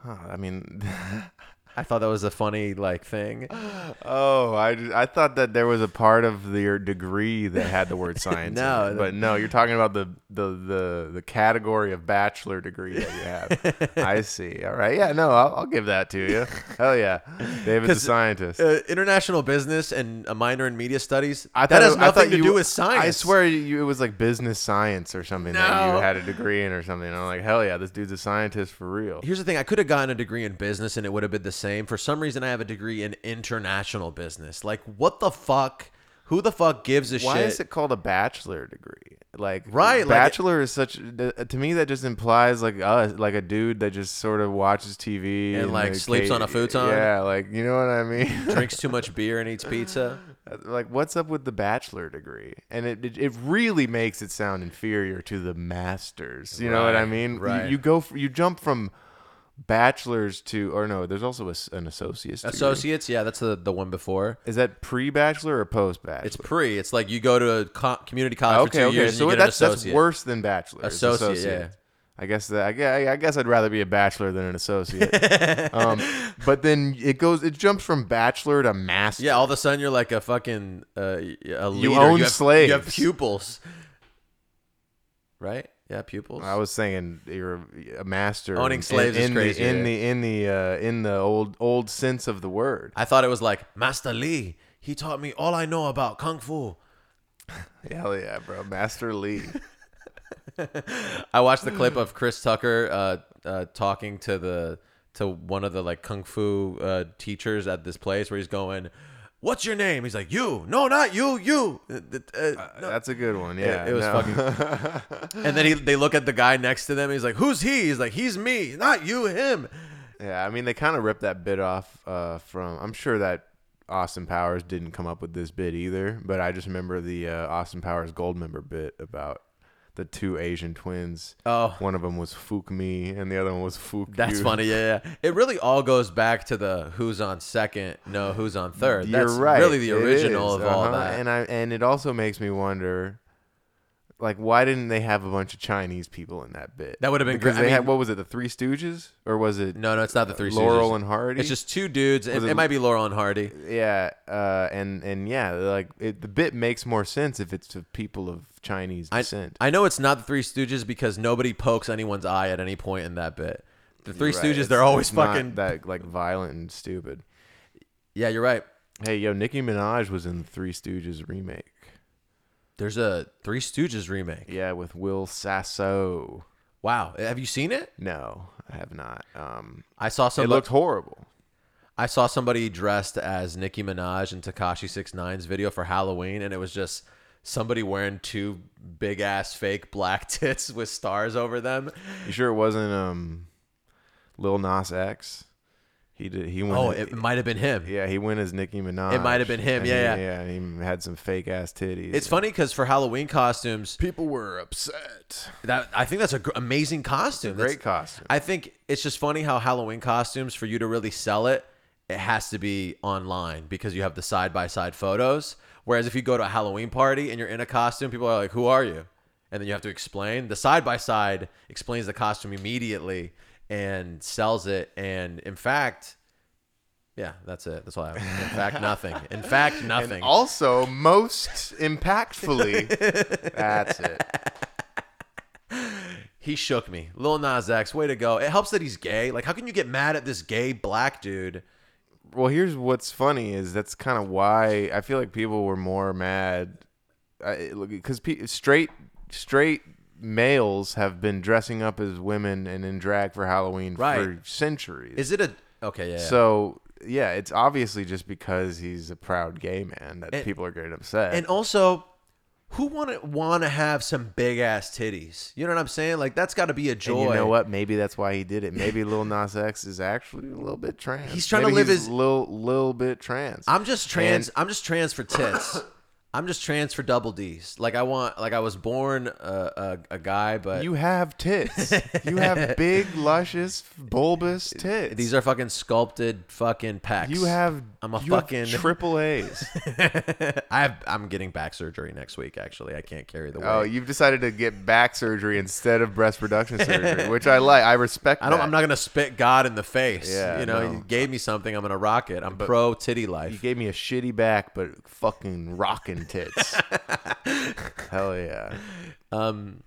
Huh, I mean, I thought that was a funny like thing. oh, I, I thought that there was a part of your degree that had the word science. No, it, but no, you're talking about the, the the the category of bachelor degree that you have. I see. All right, yeah, no, I'll, I'll give that to you. Hell yeah, David's a scientist. Uh, international business and a minor in media studies. I that thought has it- nothing to you- do with science. I swear you, it was like business science or something that you had a degree in or something. I'm like, hell yeah, this dude's a scientist for real. Here's the thing: I could have gotten a degree in business and it would have been the same. For some reason, I have a degree in international business. Like, what the fuck? Who the fuck gives a Why shit? Why is it called a bachelor degree? Like, Right, like bachelor is such to me that just implies like us, like a dude that just sort of watches TV And, like, uh, sleeps on a futon? Yeah, like you know what I mean. Drinks too much beer and eats pizza. Uh, like, what's up with the bachelor degree? And it, it it really makes it sound inferior to the masters. You know what I mean? You- right. You, go, f you jump from bachelor's to, or no, there's also a an associate's. degree. Associates, yeah, that's the the one before. Is that pre-bachelor or post-bachelor? It's pre. It's like you go to a co- community college okay, for two okay. years So and you that's that's worse than bachelor. Associate, associate. yeah. I guess that I guess, I guess I'd rather be a bachelor than an associate. um, but then it goes, it jumps from bachelor to master. Yeah, all of a sudden you're like a fucking uh, a leader. You own have, slaves. You have pupils, right? Yeah, pupils. I was saying you're a master Owning in- slaves is in crazy, The, in the in the uh, in the old old sense of the word. I thought it was like Master Lee. He taught me all I know about kung fu. Hell yeah, bro, Master Lee. I watched the clip of Chris Tucker uh, uh, talking to the to one of the like kung fu uh, teachers at this place where he's going, "What's your name?" He's like, "You." No, not you. You. Uh, uh, no. That's a good one. Yeah, it was no. fucking- And then he they look at the guy next to them. He's like, "Who's he?" He's like, "He's me, not you. Him." Yeah, I mean they kind of ripped that bit off uh, from. I'm sure that Austin Powers didn't come up with this bit either, but I just remember the uh, Austin Powers Goldmember bit about the two Asian twins. Oh. one of them was Fook me, and the other one was Fook. That's you. funny. Yeah, yeah. It really all goes back to the who's on second, no, who's on 3rd You're That's right. really the original of all uh-huh. that. And I and it also makes me wonder. Like, why didn't they have a bunch of Chinese people in that bit? That would have been because great. I they had what was it, the Three Stooges, or was it? no, no, it's not the three. Laurel Stooges. and Hardy. It's just two dudes. It, Was it, it- might be Laurel and Hardy. Yeah, uh, and and yeah, like it, the bit makes more sense if it's people of Chinese I, descent. I know it's not the Three Stooges because nobody pokes anyone's eye at any point in that bit. The Three right, Stooges, it's- they're always it's not fucking. that like violent and stupid. Yeah, you're right. Hey, yo, Nicki Minaj was in the Three Stooges remake. There's a Three Stooges remake. Yeah, with Will Sasso. Wow, have you seen it? No, I have not. Um, I saw some. it looked horrible. I saw somebody dressed as Nicki Minaj in Tekashi 69's video for Halloween, and it was just somebody wearing two big ass fake black tits with stars over them. You sure it wasn't um, Lil Nas X? He did. He went. Oh, it might have been him. yeah, he went as Nicki Minaj. It might have been him, yeah, he, yeah. yeah. He had some fake ass titties. It's funny because for Halloween costumes, People were upset. that I think that's an amazing costume. Great That's- costume. I think it's just funny how Halloween costumes, for you to really sell it, it has to be online because you have the side by side photos. Whereas if you go to a Halloween party and you're in a costume, people are like, "Who are you?" And then you have to explain. The side by side explains the costume immediately and sells it. And in fact, yeah, that's it. That's all I have. In fact, nothing. In fact, nothing. And also, most impactfully, that's it. he shook me. Lil Nas X, way to go. It helps that he's gay. Like, how can you get mad at this gay black dude? Well, here's what's funny is that's kind of why I feel like people were more mad because pe- straight straight males have been dressing up as women and in drag for Halloween for Right. centuries. Is it a okay? Yeah. yeah. So yeah, it's obviously just because he's a proud gay man that And- people are getting upset. and also, who want to want to have some big ass titties? You know what I'm saying? Like that's got to be a And joy. you know what? Maybe that's why he did it. Maybe Lil Nas X is actually a little bit trans. He's trying to Maybe live he's his- little little bit trans. I'm just trans. I'm just trans for tits. I'm just trans for double D's. Like I want, like I was born a, a, a guy, but You have tits. you have big, luscious, bulbous tits. these are fucking sculpted fucking pecs. you have. I'm a you have fucking triple A's. I have. I'm getting back surgery next week. Actually, I can't carry the oh, weight. oh, you've decided to get back surgery instead of breast reduction surgery, which I like. I respect. I don't. that. I'm not gonna spit God in the face. Yeah, you know, no. you gave me something. I'm gonna rock it. I'm pro titty life. You gave me a shitty back, but fucking rocking tits. Hell yeah. Um,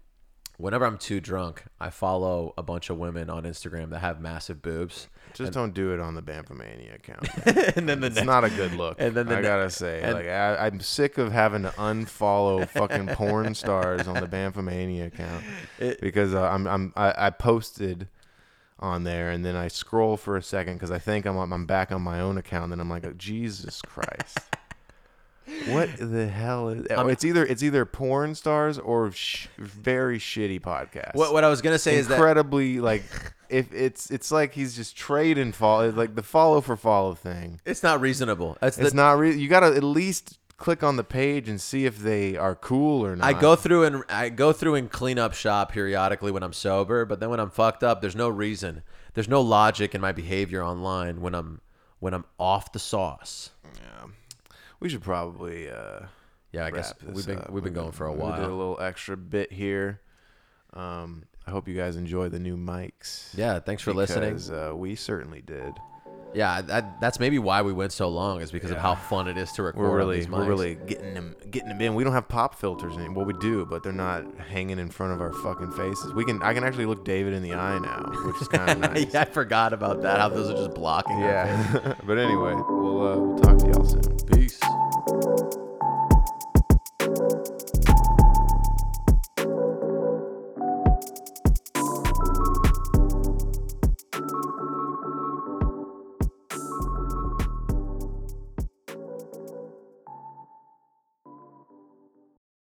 whenever I'm too drunk, I follow a bunch of women on Instagram that have massive boobs. Just don't do it on the Bamfomania account. and then the It's next, not a good look. And then the I ne- gotta say, and- like I, I'm sick of having to unfollow fucking porn stars on the Bamfomania account because uh, I'm I'm I, I posted on there and then I scroll for a second because I think I'm I'm back on my own account and then I'm like, oh, Jesus Christ. What the hell is? Oh, it's either it's either porn stars or sh- very shitty podcasts. What, what I was gonna say is that incredibly like if it's it's like he's just trading follow like the follow for follow thing. it's not reasonable. That's the, It's not re- you got to at least click on the page and see if they are cool or not. I go through and I go through and clean up shop periodically when I'm sober, but then when I'm fucked up, there's no reason. There's no logic in my behavior online when I'm when I'm off the sauce. We should probably uh Yeah, I guess we've been up. we've been going for a gonna- we did a little extra bit here. Um I hope you guys enjoy the new mics. Yeah, thanks for listening. Uh, we certainly did. Yeah, that, that's maybe why we went so long is because of how fun it is to record. We're really these we're really getting them getting them in. We don't have pop filters in. Well, we do, but they're not hanging in front of our fucking faces. We can I can actually look David in the eye now, which is kind of nice. yeah, I forgot about that. How those are just blocking. Yeah. but anyway, we'll uh, we'll talk to y'all soon. Peace.